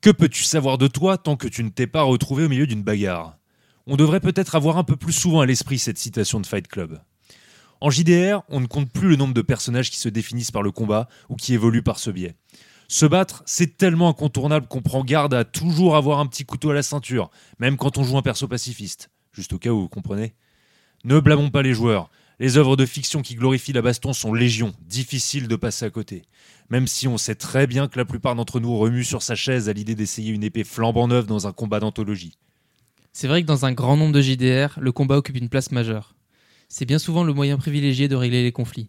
Que peux-tu savoir de toi tant que tu ne t'es pas retrouvé au milieu d'une bagarre? On devrait peut-être avoir un peu plus souvent à l'esprit cette citation de Fight Club. En JDR, on ne compte plus le nombre de personnages qui se définissent par le combat ou qui évoluent par ce biais. Se battre, c'est tellement incontournable qu'on prend garde à toujours avoir un petit couteau à la ceinture, même quand on joue un perso pacifiste. Juste au cas où vous comprenez? Ne blâmons pas les joueurs. Les œuvres de fiction qui glorifient la baston sont légion, difficile de passer à côté. Même si on sait très bien que la plupart d'entre nous remuent sur sa chaise à l'idée d'essayer une épée flambant neuve dans un combat d'anthologie. C'est vrai que dans un grand nombre de JDR, le combat occupe une place majeure. C'est bien souvent le moyen privilégié de régler les conflits.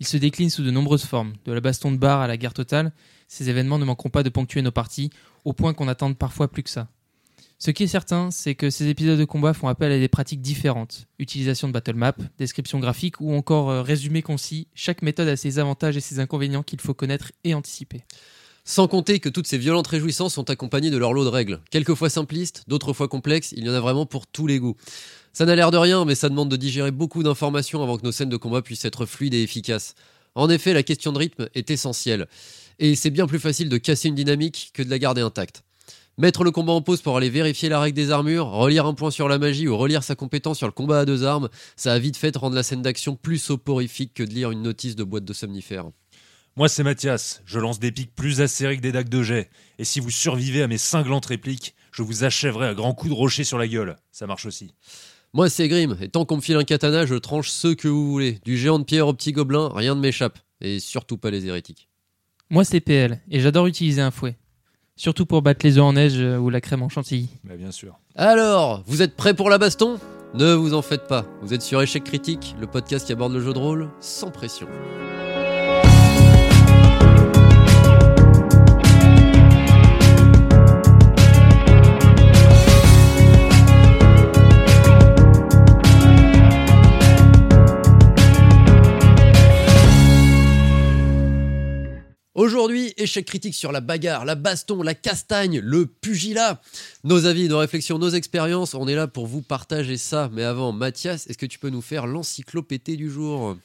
Il se décline sous de nombreuses formes, de la baston de bar à la guerre totale. Ces événements ne manqueront pas de ponctuer nos parties, au point qu'on attende parfois plus que ça. Ce qui est certain, c'est que ces épisodes de combat font appel à des pratiques différentes. Utilisation de battle map, description graphique ou encore euh, résumé concis, chaque méthode a ses avantages et ses inconvénients qu'il faut connaître et anticiper. Sans compter que toutes ces violentes réjouissances sont accompagnées de leur lot de règles. Quelquefois simplistes, d'autres fois complexes, il y en a vraiment pour tous les goûts. Ça n'a l'air de rien, mais ça demande de digérer beaucoup d'informations avant que nos scènes de combat puissent être fluides et efficaces. En effet, la question de rythme est essentielle. Et c'est bien plus facile de casser une dynamique que de la garder intacte. Mettre le combat en pause pour aller vérifier la règle des armures, relire un point sur la magie ou relire sa compétence sur le combat à deux armes, ça a vite fait de rendre la scène d'action plus soporifique que de lire une notice de boîte de somnifères. Moi, c'est Mathias. Je lance des pics plus acérés que des dagues de jet. Et si vous survivez à mes cinglantes répliques, je vous achèverai à grands coups de rocher sur la gueule. Ça marche aussi. Moi, c'est Grim, et tant qu'on me file un katana, je tranche ce que vous voulez. Du géant de pierre au petit gobelin, rien ne m'échappe. Et surtout pas les hérétiques. Moi, c'est PL, et j'adore utiliser un fouet. Surtout pour battre les œufs en neige euh, ou la crème en chantilly. Bah, bien sûr. Alors, vous êtes prêts pour la baston? Ne vous en faites pas. Vous êtes sur Échec Critique, le podcast qui aborde le jeu de rôle sans pression. Échec critique sur la bagarre, la baston, la castagne, le pugilat. Nos avis, nos réflexions, nos expériences, on est là pour vous partager ça. Mais avant, Mathias, est-ce que tu peux nous faire l'encyclopédie du jour?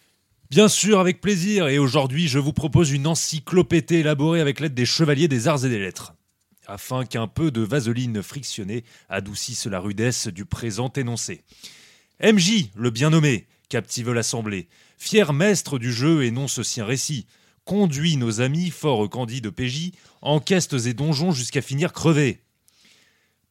Bien sûr, avec plaisir. Et aujourd'hui, je vous propose une encyclopédie élaborée avec l'aide des chevaliers des arts et des lettres. Afin qu'un peu de vaseline frictionnée adoucisse la rudesse du présent énoncé. MJ, le bien nommé, captive l'assemblée, fier maître du jeu et non ce sien récit conduit nos amis, fort candides PJ, en questes et donjons jusqu'à finir crevés.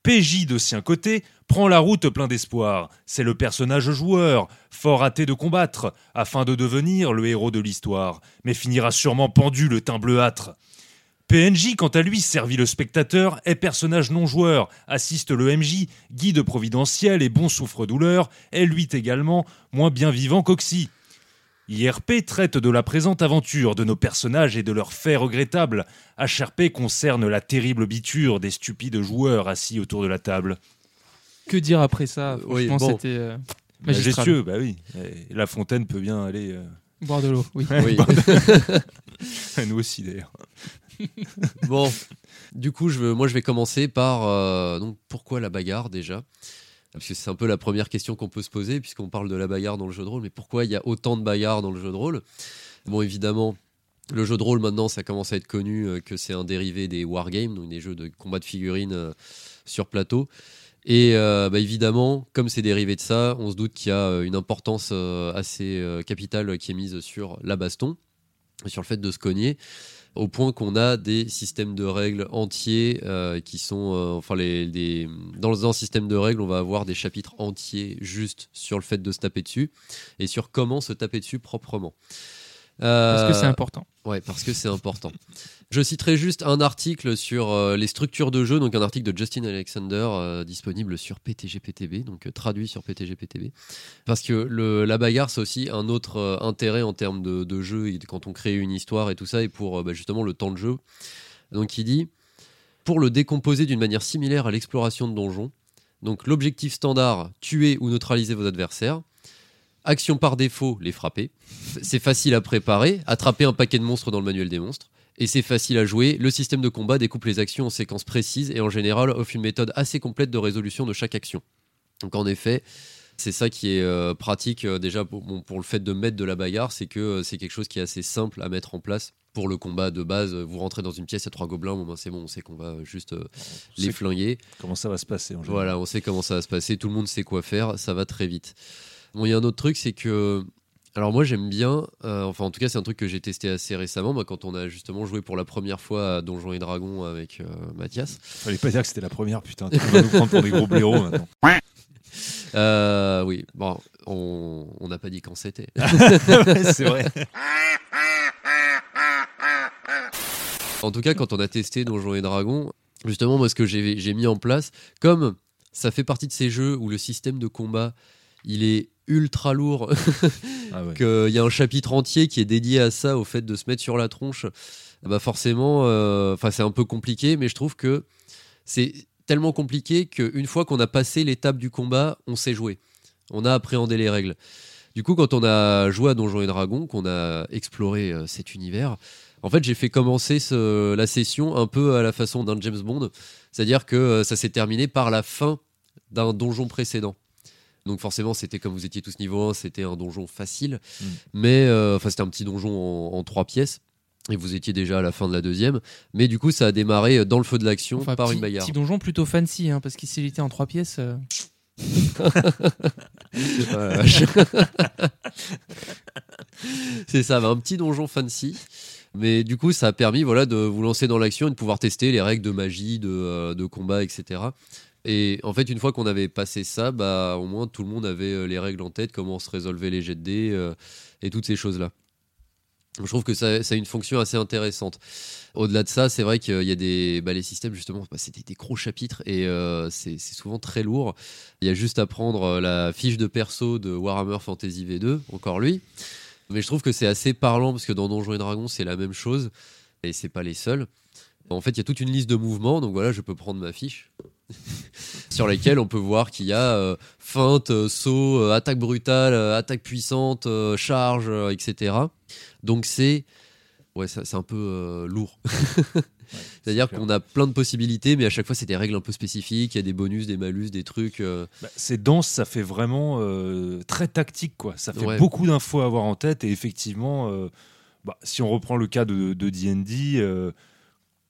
PJ de sien côté prend la route plein d'espoir. C'est le personnage joueur, fort hâté de combattre, afin de devenir le héros de l'histoire, mais finira sûrement pendu le teint bleuâtre. PNJ, quant à lui, servit le spectateur, est personnage non joueur, assiste le MJ, guide providentiel et bon souffre-douleur, est lui également moins bien vivant qu'Oxy. IRP traite de la présente aventure, de nos personnages et de leurs faits regrettables. HRP concerne la terrible biture des stupides joueurs assis autour de la table. Que dire après ça? Oui, Franchement, bon. c'était euh. Majestueux, bah oui. Et la fontaine peut bien aller. euh, Boire de l'eau, oui. Nous aussi d'ailleurs. bon, du coup, je veux, moi, je vais commencer par euh, donc pourquoi la bagarre déjà? Parce que c'est un peu la première question qu'on peut se poser puisqu'on parle de la bagarre dans le jeu de rôle. Mais pourquoi il y a autant de bagarres dans le jeu de rôle? Bon, évidemment. Le jeu de rôle maintenant, ça commence à être connu euh, que c'est un dérivé des wargames, donc des jeux de combat de figurines euh, sur plateau. Et euh, bah, évidemment, comme c'est dérivé de ça, on se doute qu'il y a une importance assez capitale qui est mise sur la baston, sur le fait de se cogner, au point qu'on a des systèmes de règles entiers euh, qui sont, euh, enfin, dans un système de règles, on va avoir des chapitres entiers juste sur le fait de se taper dessus et sur comment se taper dessus proprement. Parce que c'est Euh, important. Ouais, parce que c'est important. Je citerai juste un article sur euh, les structures de jeu, donc un article de Justin Alexander euh, disponible sur PTGPTB, donc euh, traduit sur PTGPTB. Parce que le, la bagarre, c'est aussi un autre intérêt en termes de, de jeu, et de- quand on crée une histoire et tout ça, et pour bah, justement le temps de jeu. Donc il dit, pour le décomposer d'une manière similaire à l'exploration de donjons, donc l'objectif standard, tuer ou neutraliser vos adversaires. Action par défaut, les frapper. C'est facile à préparer, attraper un paquet de monstres dans le manuel des monstres. Et c'est facile à jouer. Le système de combat découpe les actions en séquences précises et en général offre une méthode assez complète de résolution de chaque action. Donc en effet, C'est ça qui est euh, pratique euh, déjà pour, bon, pour le fait de mettre de la bagarre, c'est que euh, c'est quelque chose qui est assez simple à mettre en place pour le combat de base. Vous rentrez dans une pièce, il y a trois gobelins, bon, ben, c'est bon, on sait qu'on va juste les flinguer. Comment ça va se passer en général. Voilà, on sait comment ça va se passer, tout le monde sait quoi faire, ça va très vite. Bon, il y a un autre truc, c'est que. Alors, moi, j'aime bien, euh, enfin, en tout cas, c'est un truc que j'ai testé assez récemment, moi, quand on a justement joué pour la première fois à Donjons et Dragons avec euh, Mathias. Fallait pas dire que c'était la première, putain. Tu vas nous prendre pour des gros blaireaux maintenant. Euh, oui, bon, on n'a pas dit quand c'était. c'est vrai. En tout cas, quand on a testé Donjons et Dragons, justement, moi, ce que j'ai mis en place, comme ça fait partie de ces jeux où le système de combat, il est ultra lourd, Ah ouais. qu'il y a un chapitre entier qui est dédié à ça, au fait de se mettre sur la tronche, bah forcément, euh, c'est un peu compliqué, mais je trouve que c'est tellement compliqué qu'une fois qu'on a passé l'étape du combat, on sait jouer. On a appréhendé les règles. Du coup, quand on a joué à Donjons et Dragons, qu'on a exploré euh, cet univers, en fait, j'ai fait commencer ce- la session un peu à la façon d'un James Bond, c'est-à-dire que euh, ça s'est terminé par la fin d'un donjon précédent. Donc forcément, c'était comme vous étiez tous niveau 1, c'était un donjon facile, Mm. mais euh, enfin c'était un petit donjon en, en trois pièces. Et vous étiez déjà à la fin de la deuxième, mais du coup ça a démarré dans le feu de l'action Enfin, par petit, une bagarre. petit donjon plutôt fancy, hein, parce qu'il s'il était en trois pièces. euh, c'est ça, un petit donjon fancy. Mais du coup, ça a permis voilà, de vous lancer dans l'action et de pouvoir tester les règles de magie, de, euh, de combat, etc. Et en fait, une fois qu'on avait passé ça, bah, au moins tout le monde avait euh, les règles en tête, comment se résolvaient les jets de dés euh, et toutes ces choses-là. Je trouve que ça, a une fonction assez intéressante. Au-delà de ça, c'est vrai qu'il y a des bah, les systèmes justement, bah, c'est des, gros chapitres et euh, c'est souvent très lourd. Il y a juste à prendre la fiche de perso de Warhammer Fantasy V2, encore lui. Mais je trouve que c'est assez parlant parce que dans Donjons et Dragons, c'est la même chose et c'est pas les seuls. En fait, il y a toute une liste de mouvements, donc voilà, je peux prendre ma fiche sur lesquels on peut voir qu'il y a euh, feinte, euh, saut, euh, attaque brutale, attaque puissante, charge, etc. Donc c'est ouais, c'est un peu lourd. C'est-à-dire qu'on a plein de possibilités, mais à chaque fois c'est des règles un peu spécifiques. Il y a des bonus, des malus, des trucs. Bah, c'est dense, ça fait vraiment très tactique, quoi. Ça fait Ouais. beaucoup d'infos à avoir en tête et effectivement, bah, si on reprend le cas de de D&D, euh,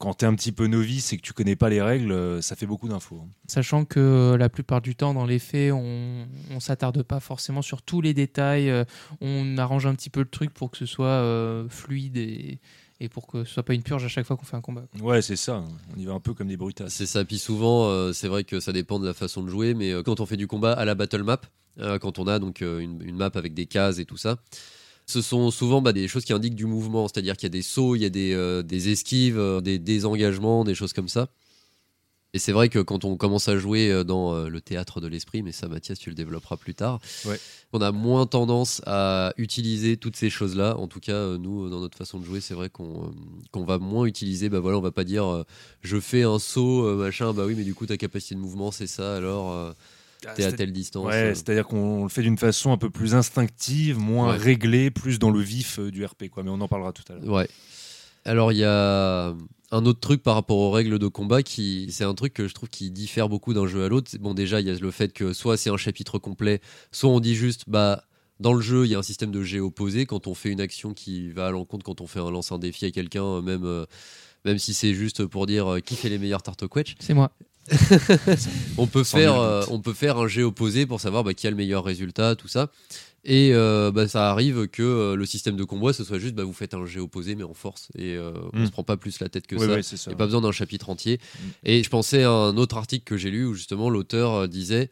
quand t'es un petit peu novice et que tu connais pas les règles, euh, ça fait beaucoup d'infos. hein. Sachant que euh, la plupart du temps, dans les faits, on on s'attarde pas forcément sur tous les détails. euh, on arrange un petit peu le truc pour que ce soit euh, fluide et, et pour que ce soit pas une purge à chaque fois qu'on fait un combat. Ouais, c'est ça. On y va un peu comme des brutasses. C'est ça. Puis souvent, euh, c'est vrai que ça dépend de la façon de jouer, mais euh, quand on fait du combat à la battle map, euh, quand on a donc euh, une, une map avec des cases et tout ça, ce sont souvent bah, des choses qui indiquent du mouvement, c'est-à-dire qu'il y a des sauts, il y a des, euh, des esquives, euh, des désengagements, des choses comme ça. Et c'est vrai que quand on commence à jouer euh, dans le théâtre de l'esprit, mais ça Mathias tu le développeras plus tard, Ouais. on a moins tendance à utiliser toutes ces choses-là. En tout cas, nous, dans notre façon de jouer, c'est vrai qu'on qu'on va moins utiliser, bah voilà, on va pas dire je fais un saut, machin, bah oui, mais du coup ta capacité de mouvement c'est ça, alors t'es à telle distance. Ouais, euh. c'est-à-dire qu'on le fait d'une façon un peu plus instinctive, moins Ouais. réglée, plus dans le vif euh, du RP, quoi. Mais on en parlera tout à l'heure. Ouais. Alors il y a un autre truc par rapport aux règles de combat qui c'est un truc que je trouve qui diffère beaucoup d'un jeu à l'autre. Bon déjà il y a le fait que soit c'est un chapitre complet, soit on dit juste bah dans le jeu il y a un système de jet opposé quand on fait une action qui va à l'encontre quand on fait un lance un défi à quelqu'un euh, même euh, même si c'est juste pour dire euh, qui fait les meilleures tartes C'est moi. on peut faire euh, on peut faire un jet opposé pour savoir bah, qui a le meilleur résultat tout ça. Et euh, bah, ça arrive que euh, le système de combat ce soit juste bah, vous faites un jet opposé mais en force et euh, on Mm. se prend pas plus la tête que ça. c'est ça. Il n'y a pas besoin d'un chapitre entier. Mm. Et je pensais à un autre article que j'ai lu où justement l'auteur euh, disait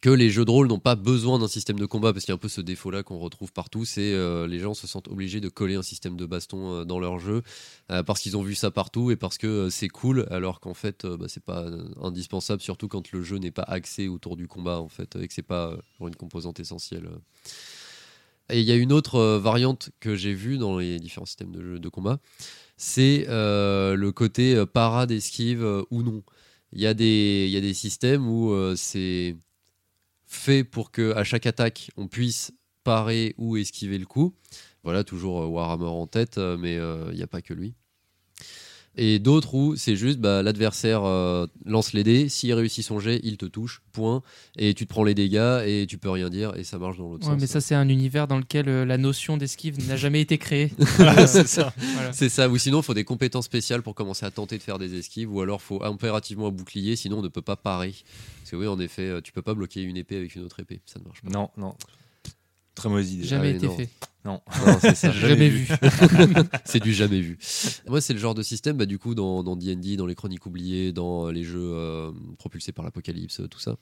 que les jeux de rôle n'ont pas besoin d'un système de combat parce qu'il y a un peu ce défaut-là qu'on retrouve partout, c'est euh, les gens se sentent obligés de coller un système de baston euh, dans leur jeu euh, parce qu'ils ont vu ça partout et parce que euh, c'est cool alors qu'en fait bah, c'est pas indispensable surtout quand le jeu n'est pas axé autour du combat en fait et que c'est pas une composante essentielle. Et il y a une autre variante que j'ai vue dans les différents systèmes de jeu de combat, c'est le côté parade, esquive ou non. Il y, a des, il y a des systèmes où c'est fait pour que à chaque attaque, on puisse parer ou esquiver le coup. Voilà, toujours euh, Warhammer en tête, euh, mais euh, il n'y a pas que lui. Et d'autres où c'est juste bah, l'adversaire euh, lance les dés, s'il réussit son jet, il te touche, point, et tu te prends les dégâts et tu peux rien dire et ça marche dans l'autre Ouais, sens. mais ça, c'est un univers dans lequel euh, la notion d'esquive n'a jamais été créée. c'est ça. Voilà. C'est ça, ou sinon il faut des compétences spéciales pour commencer à tenter de faire des esquives, ou alors faut impérativement un bouclier, sinon on ne peut pas parer. Parce que oui, en effet, euh, tu peux pas bloquer une épée avec une autre épée, ça ne marche pas. Non, non. Très mauvaise idée. Jamais Ah oui, été non. fait. Non. Non, c'est ça. Jamais Jamais vu. vu. c'est du jamais vu. Moi, c'est le genre de système, bah, du coup, dans dans D&D, dans les Chroniques oubliées, dans euh, les jeux euh, propulsés par l'Apocalypse, euh, tout ça.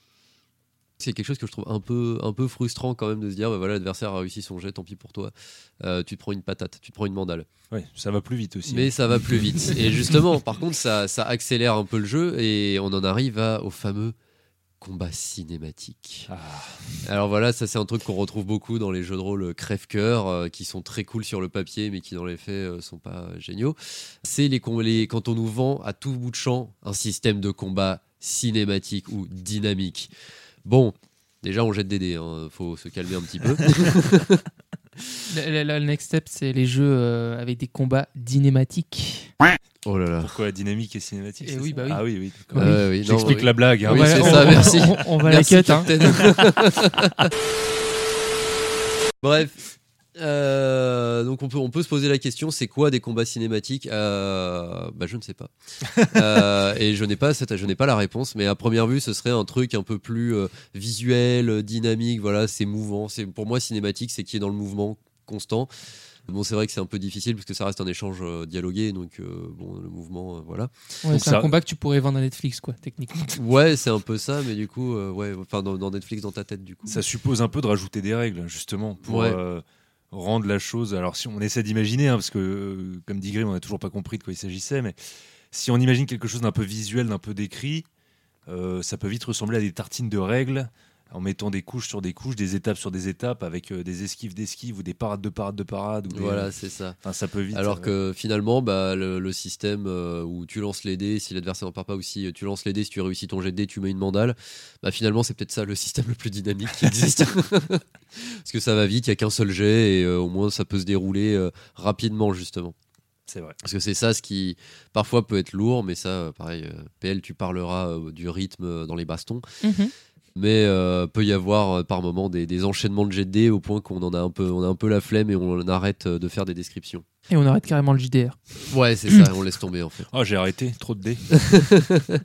C'est quelque chose que je trouve un peu, un peu frustrant quand même de se dire, bah, voilà, l'adversaire a réussi son jet, tant pis pour toi. Euh, tu te prends une patate, tu te prends une mandale. Ouais, ça va plus vite aussi. Mais ça va plus vite. Et justement, par contre, ça, ça accélère un peu le jeu et on en arrive à- au fameux combat cinématique. Ah, Alors voilà, ça c'est un truc qu'on retrouve beaucoup dans les jeux de rôle crève-cœur, euh, qui sont très cool sur le papier, mais qui dans les faits euh, sont pas géniaux. C'est les- quand on nous vend à tout bout de champ un système de combat cinématique ou dynamique. Bon, déjà on jette des dés, hein, faut se calmer un petit peu. Le, le- le next step, c'est les jeux euh, avec des combats dynamatiques. Oh là là. pourquoi la dynamique est cinématique Eh oui, bah oui. Ah oui, oui. Non, J'explique oui. la blague. hein. Oui, On va- c'est ça, merci. On, on va Merci, la cut. hein. Bref. Euh, donc on peut, on peut se poser la question, c'est quoi des combats cinématiques Euh, bah, Je ne sais pas. Euh, et je n'ai pas, cette, je n'ai pas la réponse, mais à première vue, ce serait un truc un peu plus euh, visuel, dynamique, voilà, c'est mouvant. C'est, pour moi, cinématique, c'est qui est dans le mouvement constant. Bon, c'est vrai que c'est un peu difficile parce que ça reste un échange euh, dialogué, donc euh, bon, le mouvement, euh, voilà. Ouais, c'est ça- un combat que tu pourrais vendre à Netflix, quoi, techniquement. Ouais, c'est un peu ça, mais du coup, euh, ouais, enfin dans, dans Netflix, dans ta tête, du coup. Ça suppose un peu de rajouter des règles, justement, pour Ouais. Rendre la chose. Alors, si on essaie d'imaginer, hein, parce que, euh, comme dit Grim, on n'a toujours pas compris de quoi il s'agissait, mais si on imagine quelque chose d'un peu visuel, d'un peu décrit, euh, ça peut vite ressembler à des tartines de règles, en mettant des couches sur des couches, des étapes sur des étapes, avec euh, des esquives d'esquives ou des parades de parades de parades. Ou des- Voilà, c'est ça. Enfin, ça peut vite. Alors euh, que finalement, bah, le, le système euh, où tu lances les dés, si l'adversaire n'en part pas aussi, tu lances les dés, si tu réussis ton jet de dés, tu mets une mandale. Bah, finalement, c'est peut-être ça le système le plus dynamique qui existe. Parce que ça va vite, il n'y a qu'un seul jet et euh, au moins ça peut se dérouler euh, rapidement, justement. c'est vrai. Parce que c'est ça ce qui parfois peut être lourd, mais ça, pareil, PL, tu parleras euh, du rythme dans les bastons. Mais euh, peut y avoir euh, par moment des, des enchaînements de jet de dés au point qu'on en a un peu, on a un peu la flemme et on arrête euh, de faire des descriptions. Et on arrête carrément le JDR. Ouais, c'est ça, on laisse tomber en fait. Oh, j'ai arrêté, trop de dés. J'ai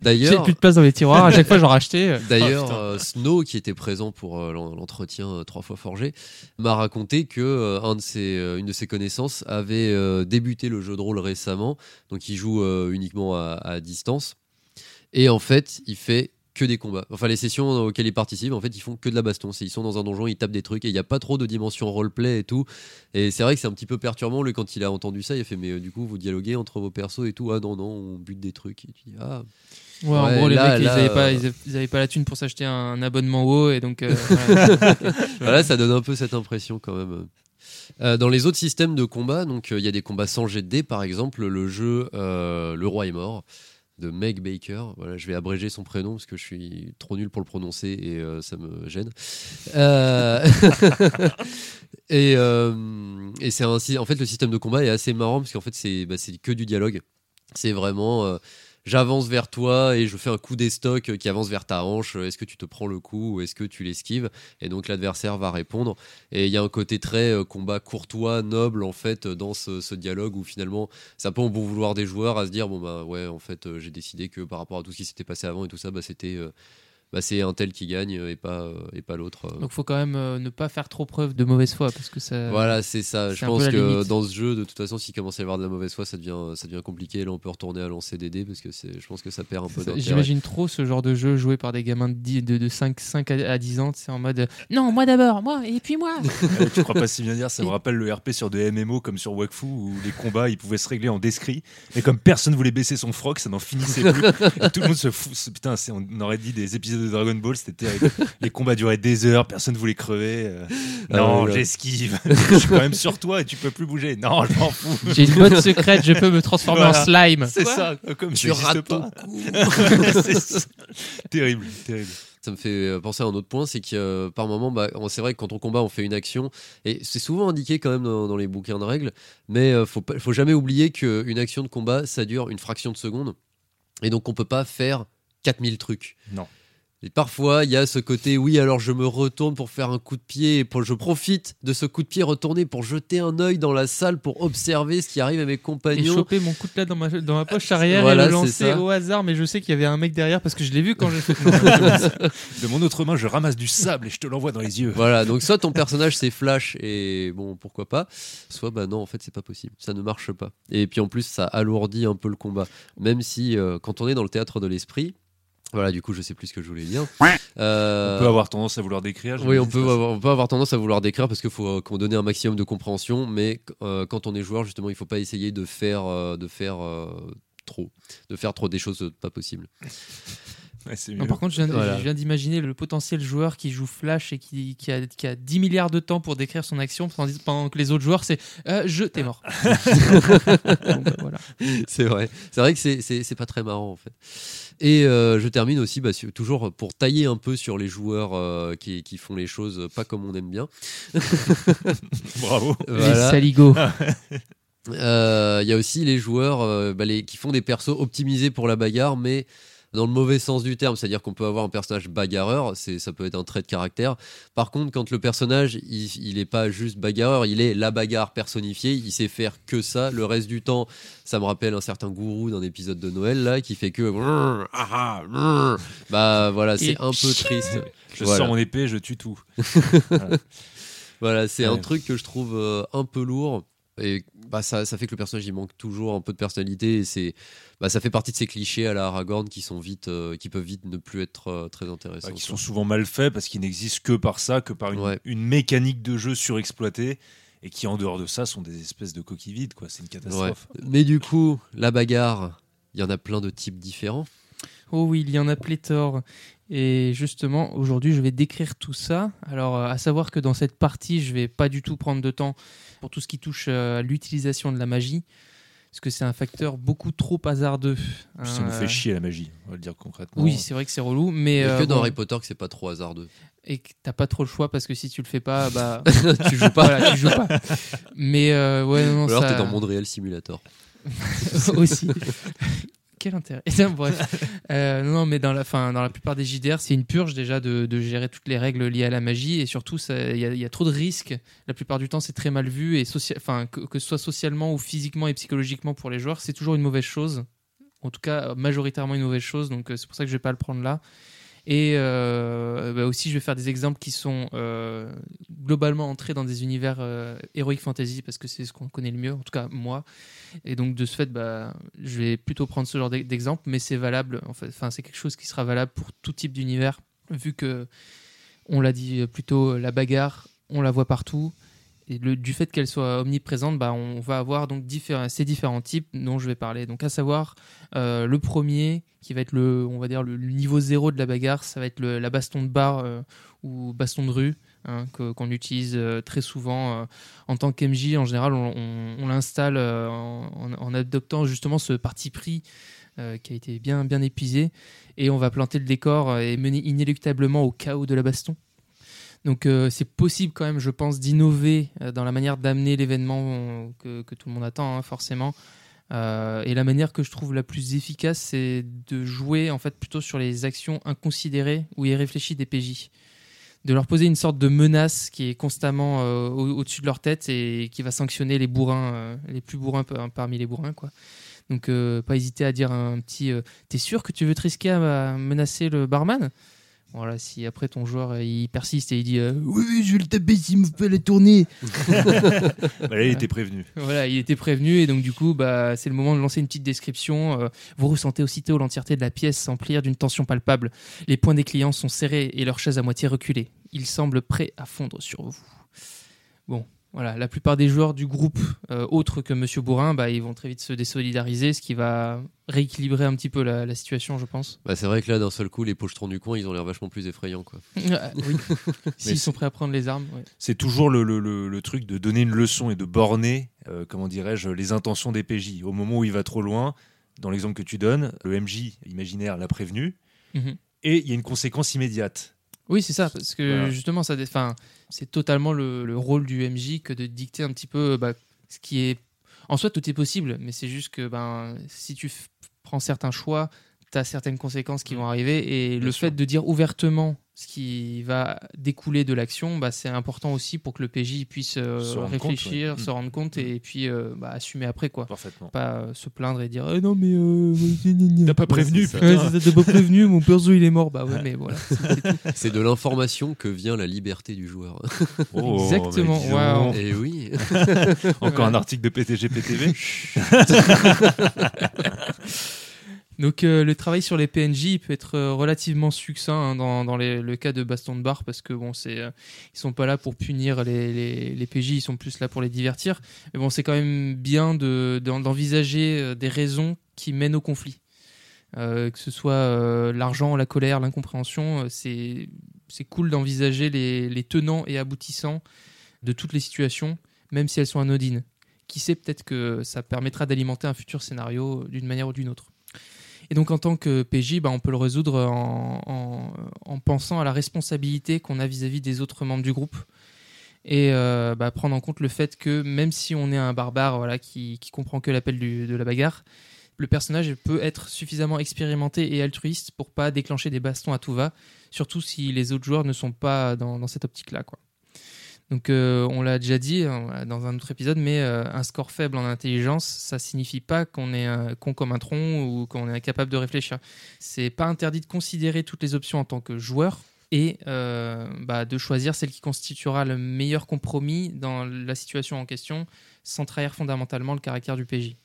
D'ailleurs, plus de place dans les tiroirs. À chaque fois, j'en rachetais. D'ailleurs, Oh, putain. euh, Snow, qui était présent pour euh, l'en- l'entretien euh, trois fois forgé, m'a raconté que euh, un de ses, euh, une de ses connaissances avait euh, débuté le jeu de rôle récemment, donc il joue euh, uniquement à, à distance, et en fait, il fait que des combats. Enfin, les sessions auxquelles il participe, en fait, ils font que de la baston. Ils sont dans un donjon, ils tapent des trucs, et il n'y a pas trop de dimension roleplay et tout. Et c'est vrai que c'est un petit peu perturbant, lui, quand il a entendu ça, il a fait, mais euh, du coup, vous dialoguez entre vos persos et tout. Ah non, non, on bute des trucs. Et tu dis, ah, Ouais, en Ouais, gros, les mecs, là, ils, avaient pas, euh, ils, avaient, ils avaient pas la thune pour s'acheter un abonnement WoW. Et donc, euh, voilà. Voilà, ça donne un peu cette impression quand même. Euh, dans les autres systèmes de combat, donc il y a des combats sans jet par exemple le jeu Le Roi est mort de Meg Baker. Voilà, je vais abréger son prénom parce que je suis trop nul pour le prononcer et euh, ça me gêne. Euh, et euh, et c'est ainsi. En fait, le système de combat est assez marrant parce qu'en fait c'est bah, que du dialogue. C'est vraiment j'avance vers toi et je fais un coup d'estoc qui avance vers ta hanche. Est-ce que tu te prends le coup ou est-ce que tu l'esquives? Et donc l'adversaire va répondre. Et il y a un côté très euh, combat courtois, noble en fait dans ce, ce dialogue où finalement ça peut en bon vouloir des joueurs à se dire bon bah ouais en fait euh, j'ai décidé que par rapport à tout ce qui s'était passé avant et tout ça bah c'était euh, bah, c'est un tel qui gagne euh, et pas euh, et pas l'autre. euh. donc, faut quand même euh, ne pas faire trop preuve de mauvaise foi. Parce que ça. Voilà, c'est ça. c'est Je pense que limite. dans ce jeu, de toute façon, s'il commence à y avoir de la mauvaise foi, ça devient, ça devient compliqué. Là, on peut retourner à lancer des dés parce que c'est, je pense que ça perd un peu d'intérêt. J'imagine trop ce genre de jeu joué par des gamins de, 10 de, de 5, 5 à à 10 ans. C'est en mode Non, moi d'abord, moi, et puis moi. Tu crois pas si bien dire, ça me rappelle le RP sur des MMO comme sur Wakfu où les combats ils pouvaient se régler en descrit, mais comme personne voulait baisser son froc, ça n'en finissait plus. Et tout le monde se fout. Putain, on aurait dit des épisodes de Dragon Ball, c'était terrible. Les combats duraient des heures, personne voulait crever. euh, Ah non, j'esquive. Je suis quand même sur toi et tu peux plus bouger. Non, je m'en fous. J'ai une botte secrète, je peux me transformer Voilà. en slime. C'est ça, comme Tu rates pas. ça. terrible, terrible. Ça me fait euh, penser à un autre point, c'est que euh, par moment, bah, c'est vrai que quand on combat, on fait une action, et c'est souvent indiqué quand même dans, dans les bouquins de règles, mais euh, faut, faut jamais oublier qu'une action de combat, ça dure une fraction de seconde, et donc on peut pas faire 4000 trucs. Non. Et parfois, il y a ce côté, oui, alors je me retourne pour faire un coup de pied, et pour, je profite de ce coup de pied retourné pour jeter un œil dans la salle pour observer ce qui arrive à mes Et compagnons. choper mon coutelas dans ma, dans ma poche arrière Voilà, et le lancer au hasard, mais je sais qu'il y avait un mec derrière parce que je l'ai vu quand j'ai fait. De mon autre main, je ramasse du sable et je te l'envoie dans les yeux. Voilà, donc soit ton personnage c'est Flash et bon, pourquoi pas, soit bah non, en fait c'est pas possible, ça ne marche pas. Et puis en plus, ça alourdit un peu le combat. Même si euh, quand on est dans le théâtre de l'esprit, voilà, du coup, je sais plus ce que je voulais dire. Euh, On peut avoir tendance à vouloir décrire. Oui, on peut, avoir, on peut avoir tendance à vouloir décrire parce qu'il faut euh, qu'on donne un maximum de compréhension, mais euh, quand on est joueur, justement, il faut pas essayer de faire, euh, de faire euh, trop, de faire trop des choses pas possibles. Ouais, Non, par contre, je viens, Voilà. je viens d'imaginer le potentiel joueur qui joue Flash et qui, qui a, qui a 10 milliards de temps pour décrire son action pendant, que les autres joueurs, c'est euh, je, t'es mort. Bah, voilà. c'est vrai. C'est vrai que c'est pas très marrant en fait. Et euh, je termine aussi bah, sur- toujours pour tailler un peu sur les joueurs euh, qui, qui font les choses pas comme on aime bien. Bravo. Les Voilà. saligots. Euh, Il y a aussi les joueurs euh, bah, les, qui font des persos optimisés pour la bagarre, mais dans le mauvais sens du terme, c'est-à-dire qu'on peut avoir un personnage bagarreur, c'est ça peut être un trait de caractère. Par contre, quand le personnage il, il est pas juste bagarreur, il est la bagarre personnifiée, il sait faire que ça. Le reste du temps, ça me rappelle un certain gourou d'un épisode de Noël là qui fait que ah, ah, bah voilà, c'est un peu triste. Je Voilà. sors mon épée, je tue tout. Voilà, c'est un truc que je trouve euh, un peu lourd. Et bah, ça, ça fait que le personnage il manque toujours un peu de personnalité. Et c'est, bah, ça fait partie de ces clichés à la Aragorn qui sont vite, euh, qui peuvent vite ne plus être euh, très intéressants. Bah, qui sont souvent mal faits parce qu'ils n'existent que par ça, que par une, Ouais. une mécanique de jeu surexploitée et qui en dehors de ça sont des espèces de coquilles vides quoi. C'est une Ouais. catastrophe. Mais du coup, la bagarre, il y en a plein de types différents. Oh oui, il y en a pléthore. Et justement, aujourd'hui, je vais décrire tout ça. Alors, euh, à savoir que dans cette partie, je vais pas du tout prendre de temps pour tout ce qui touche euh, à l'utilisation de la magie, parce que c'est un facteur beaucoup trop hasardeux. Ça nous Euh, fait chier la magie, on va le dire concrètement. Oui, c'est vrai que c'est relou, mais euh, que dans bon, Harry Potter, que c'est pas trop hasardeux. et que t'as pas trop le choix parce que si tu le fais pas, bah tu joues pas. voilà, tu joues pas. Mais euh, ouais, non, non, Ou alors ça- t'es dans Monde Réel Simulator. aussi. Quel intérêt Bref. Euh, non, non, mais dans la, fin, dans la plupart des JDR, c'est une purge déjà de, de gérer toutes les règles liées à la magie et surtout, ça- il y, y a trop de risques. La plupart du temps, c'est très mal vu et enfin, que, que ce soit socialement ou physiquement et psychologiquement pour les joueurs, c'est toujours une mauvaise chose. En tout cas, majoritairement une mauvaise chose. Donc, euh, c'est pour ça que je vais pas le prendre là. Et euh, bah aussi, je vais faire des exemples qui sont euh, globalement entrés dans des univers euh, heroic fantasy parce que c'est ce qu'on connaît le mieux, en tout cas moi. Et donc de ce fait, bah, je vais plutôt prendre ce genre d'e- d'exemple, mais c'est valable. Enfin, c'est quelque chose qui sera valable pour tout type d'univers, vu que on l'a dit plus tôt, la bagarre, on la voit partout. Du fait qu'elle soit omniprésente, bah, on va avoir ces différents types dont je vais parler. Donc à savoir euh, le premier, qui va être le, on va dire le, niveau zéro de la bagarre, ça va être la baston de bar euh, ou baston de rue. hein, qu'on utilise euh, très souvent en tant qu'MJ. En général, on, on- l'installe en, adoptant justement ce parti pris qui a été bien, bien épuisé. Et on va planter le décor et mener inéluctablement au chaos de la baston. Donc euh, c'est possible quand même, je pense, d'innover euh, dans la manière d'amener l'événement euh, que, tout le monde attend, hein, forcément. Et la manière que je trouve la plus efficace, c'est de jouer en fait plutôt sur les actions inconsidérées ou irréfléchies des PJ. De leur poser une sorte de menace qui est constamment au- au-dessus de leur tête et qui va sanctionner les bourrins, les plus bourrins par- parmi les bourrins. Donc, pas hésiter à dire un petit T'es sûr que tu veux te risquer à menacer le barman? Voilà, si après ton joueur euh, il persiste et il dit euh, Oui, oui, je vais le taper s'il me fait la tournée. Bah, là, il était prévenu. Voilà, il était prévenu et donc du coup, bah, c'est le moment de lancer une petite description. Euh, vous ressentez aussitôt l'entièreté de la pièce s'emplir d'une tension palpable. Les poings des clients sont serrés et leurs chaises à moitié reculées. Ils semblent prêts à fondre sur vous. Bon, voilà, la plupart des joueurs du groupe, euh, autres que Monsieur Bourrin, bah, ils vont très vite se désolidariser, ce qui va rééquilibrer un petit peu la, la situation, je pense. Bah, c'est vrai que là, d'un seul coup, les pochetrons du coin, ils ont l'air vachement plus effrayants. Quoi. Ah, oui. S'ils sont prêts à prendre les armes. ouais. C'est toujours le, le- le- le truc de donner une leçon et de borner, euh, comment dirais-je, les intentions des PJ. Au moment où il va trop loin, dans l'exemple que tu donnes, le MJ imaginaire l'a prévenu. Mhm. et il y a une conséquence immédiate. Oui, c'est ça, parce que Voilà. justement, ça, c'est totalement le, le rôle du MJ que de dicter un petit peu bah, ce qui est. En soi, tout est possible, mais c'est juste que ben, si tu prends certains choix, tu as certaines conséquences qui vont arriver, et Bien le sûr. fait de dire ouvertement ce qui va découler de l'action, bah, c'est important aussi pour que le PJ puisse euh, Se rendre compte, réfléchir, ouais. se Mm. rendre compte, et puis euh, bah, assumer après, quoi. Parfaitement. Pas euh, se plaindre et dire Eh non, mais. Euh. T'as pas prévenu. Ouais, t'as pas prévenu, mon perso il est mort. Bah ouais, mais voilà. C'est de l'information que vient la liberté du joueur. Oh, Exactement, waouh. Et oui. Encore un article de PTG PTV. Donc euh, le travail sur les PNJ il peut être euh, relativement succinct hein, dans, le cas de Baston de Bar parce que bon c'est euh, ils sont pas là pour punir les, PJ ils sont plus là pour les divertir. Mais bon c'est quand même bien de- d'en- d'envisager des raisons qui mènent au conflit. Que ce soit l'argent la colère l'incompréhension c'est cool d'envisager les, tenants et aboutissants de toutes les situations même si elles sont anodines. Qui sait peut-être que ça permettra d'alimenter un futur scénario d'une manière ou d'une autre et donc en tant que PJ, bah, on peut le résoudre en, en- en pensant à la responsabilité qu'on a vis-à-vis des autres membres du groupe. Et euh, bah, prendre en compte le fait que même si on est un barbare voilà, qui, comprend que l'appel de la bagarre, le personnage peut être suffisamment expérimenté et altruiste pour pas déclencher des bastons à tout va, surtout si les autres joueurs ne sont pas dans, dans cette optique-là. quoi. Donc euh, on l'a déjà dit euh, dans un autre épisode, mais euh, un score faible en intelligence, ça signifie pas qu'on est con comme un tronc ou qu'on est incapable de réfléchir. C'est pas interdit de considérer toutes les options en tant que joueur et bah, de choisir celle qui constituera le meilleur compromis dans la situation en question, sans trahir fondamentalement le caractère du PJ.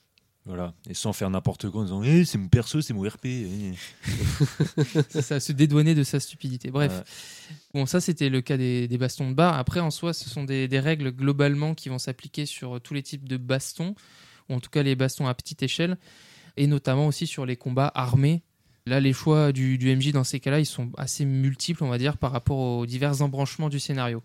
Voilà. Et sans faire n'importe quoi en disant Eh, c'est mon perso, c'est mon RP. eh. C'est ça, se dédouaner de sa stupidité. Bref. Ouais. Bon, ça, c'était le cas des, des bastons de bar. Après, en soi, ce sont des, des règles globalement qui vont s'appliquer sur tous les types de bastons, ou en tout cas les bastons à petite échelle, et notamment aussi sur les combats armés. Là, les choix du, du MJ dans ces cas-là, ils sont assez multiples, on va dire, par rapport aux divers embranchements du scénario.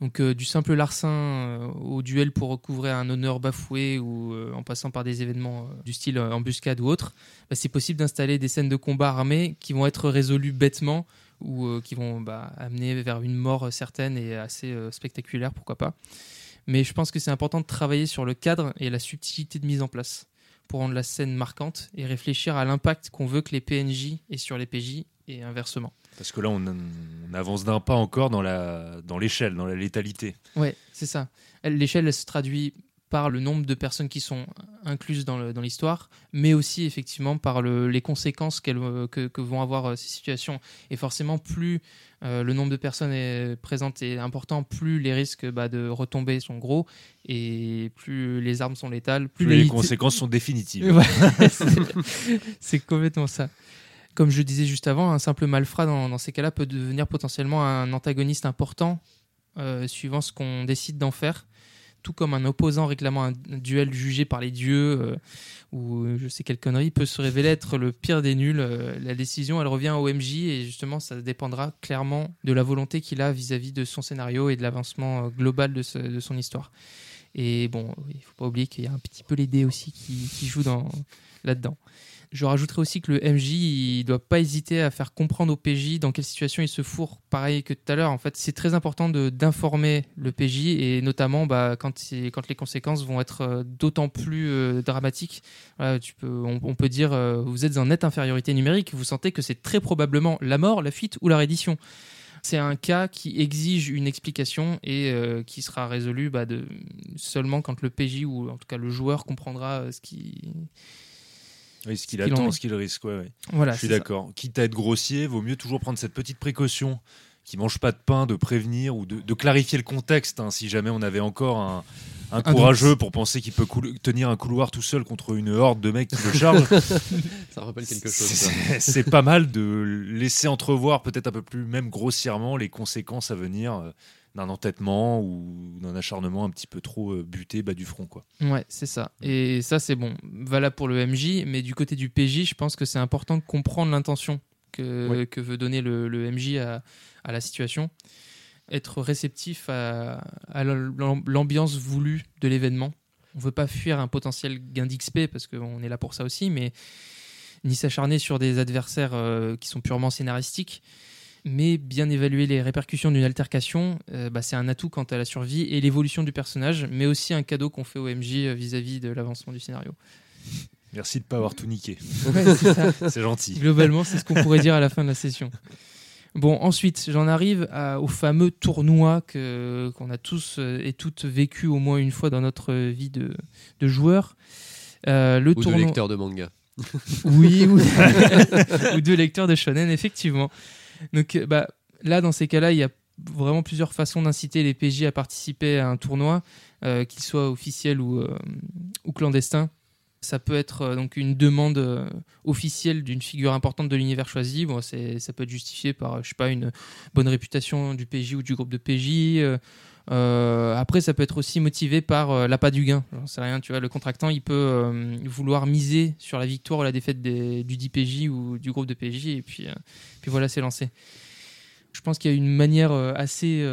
Donc, euh, du simple larcin euh, au duel pour recouvrer un honneur bafoué ou euh, en passant par des événements du style embuscade ou autre, bah, c'est possible d'installer des scènes de combat armés qui vont être résolues bêtement ou qui vont bah, amener vers une mort certaine et assez spectaculaire, pourquoi pas. Mais je pense que c'est important de travailler sur le cadre et la subtilité de mise en place pour rendre la scène marquante et réfléchir à l'impact qu'on veut que les PNJ aient sur les PJ et inversement. Parce que là, on, on avance d'un pas encore dans la dans l'échelle, dans la létalité. Ouais, c'est ça. Elle- L'échelle, elle se traduit par le nombre de personnes qui sont incluses dans l'histoire, mais aussi effectivement par le- les conséquences qu'elles, euh, que, que vont avoir euh, ces situations. Et forcément, plus euh, le nombre de personnes est présentes est important, plus les risques bah, de retomber sont gros, et plus les armes sont létales, plus, les conséquences sont définitives. Ouais, c'est complètement ça. Comme je disais juste avant, un simple malfrat dans, ces cas-là peut devenir potentiellement un antagoniste important euh, suivant ce qu'on décide d'en faire. Tout comme un opposant réclamant un, duel jugé par les dieux euh, ou euh, je sais quelle connerie peut se révéler être le pire des nuls. La décision, elle revient au MJ et justement, ça dépendra clairement de la volonté qu'il a vis-à-vis de son scénario et de l'avancement global de, son histoire. Et bon, il faut pas oublier qu'il y a un petit peu les dés aussi qui, jouent dans, là-dedans. Je rajouterai aussi que le MJ, il doit pas hésiter à faire comprendre au PJ dans quelle situation il se fourre. Pareil que tout à l'heure, en fait, c'est très important d'informer le PJ et notamment bah, quand, quand les conséquences vont être euh, d'autant plus euh, dramatiques. Tu peux, on, peut dire, euh, vous êtes en nette infériorité numérique, vous sentez que c'est très probablement la mort, la fuite ou la reddition. C'est un cas qui exige une explication et qui sera résolu bah, seulement quand le PJ ou en tout cas le joueur comprendra ce qui. Oui, ce qu'il attend, est. ce qu'il risque. ouais, ouais. Voilà, Je suis d'accord. Quitte à être grossier, vaut mieux toujours prendre cette petite précaution qui mange pas de pain, de prévenir ou de, de clarifier le contexte. hein, si jamais on avait encore un, un Un courageux pour penser qu'il peut tenir un couloir tout seul contre une horde de mecs qui le chargent, Ça rappelle quelque chose. c'est pas mal de laisser entrevoir peut-être un peu plus, même grossièrement, les conséquences à venir euh, d'un entêtement ou d'un acharnement un petit peu trop euh, buté bas du front. Quoi. Ouais, c'est ça. Et ça, c'est bon. Valable pour le MJ, mais du côté du PJ, je pense que c'est important de comprendre l'intention que, Ouais. que veut donner le, le MJ à, à la situation. Être réceptif à, à l'am- l'ambiance voulue de l'événement. On veut pas fuir un potentiel gain d'XP parce qu'on est là pour ça aussi, mais ni s'acharner sur des adversaires euh, qui sont purement scénaristiques. Mais bien évaluer les répercussions d'une altercation, euh, bah, c'est un atout quant à la survie et l'évolution du personnage, mais aussi un cadeau qu'on fait au MJ euh, vis-à-vis de l'avancement du scénario. Merci de pas avoir tout niqué. Ouais, c'est ça. C'est gentil. Globalement, c'est ce qu'on pourrait dire à la fin de la session. Bon, ensuite, j'en arrive à- au fameux tournoi que qu'on a tous euh, et toutes vécu au moins une fois dans notre vie de, de joueur. Euh, le Ou de tournoi, lecteur de manga. oui, ou, ou de lecteurs de shonen, effectivement. Donc, euh, bah, là, dans ces cas-là, il y a vraiment plusieurs façons d'inciter les PJ à participer à un tournoi, euh, qu'il soit officiel ou, euh, ou clandestin. Ça peut être donc une demande officielle d'une figure importante de l'univers choisi. Bon, ça peut être justifié par, je sais pas, une bonne réputation du PJ ou du groupe de PJ. Euh, après, ça peut être aussi motivé par euh, l'appât du gain. J'en sais rien, tu vois. Le contractant, il peut euh, vouloir miser sur la victoire ou la défaite du 10 PJ ou du groupe de PJ, et puis, euh, puis voilà, c'est lancé. Je pense qu'il y a une manière assez,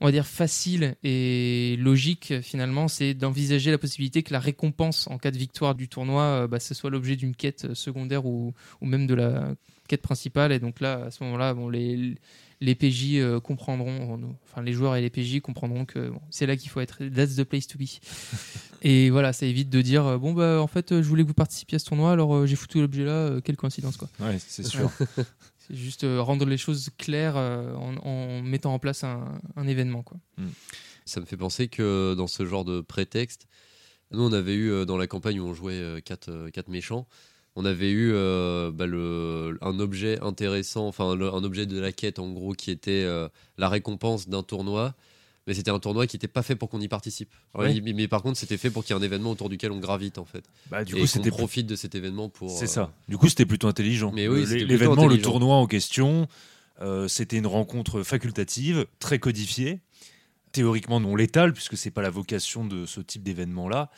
on va dire, facile et logique, finalement, c'est d'envisager la possibilité que la récompense en cas de victoire du tournoi, bah, ce soit l'objet d'une quête secondaire ou, ou même de la quête principale. Et donc là, à ce moment-là, bon, les, les PJ euh, comprendront, enfin les joueurs et les PJ comprendront que bon, c'est là qu'il faut être. That's the place to be. et voilà, ça évite de dire euh, bon bah en fait euh, je voulais que vous participiez à ce tournoi, alors j'ai foutu l'objet là, quelle coïncidence quoi. Ouais, c'est sûr. C'est juste rendre les choses claires en, en mettant en place un, un événement quoi. Ça me fait penser que dans ce genre de prétexte, nous on avait eu dans la campagne où on jouait quatre, quatre méchants, on avait eu euh, bah, le, un objet intéressant, enfin le- un objet de la quête en gros qui était euh, la récompense d'un tournoi. Mais c'était un tournoi qui n'était pas fait pour qu'on y participe. Ouais. Il- mais par contre, c'était fait pour qu'il y ait un événement autour duquel on gravite en fait. Bah, du et coup, c'était profite de cet événement pour. C'est euh, ça. Du coup, c'était plutôt intelligent. Mais oui, L'événement, le tournoi en question, c'était une rencontre facultative, très codifiée, théoriquement non létale, puisque c'est pas la vocation de ce type d'événement-là.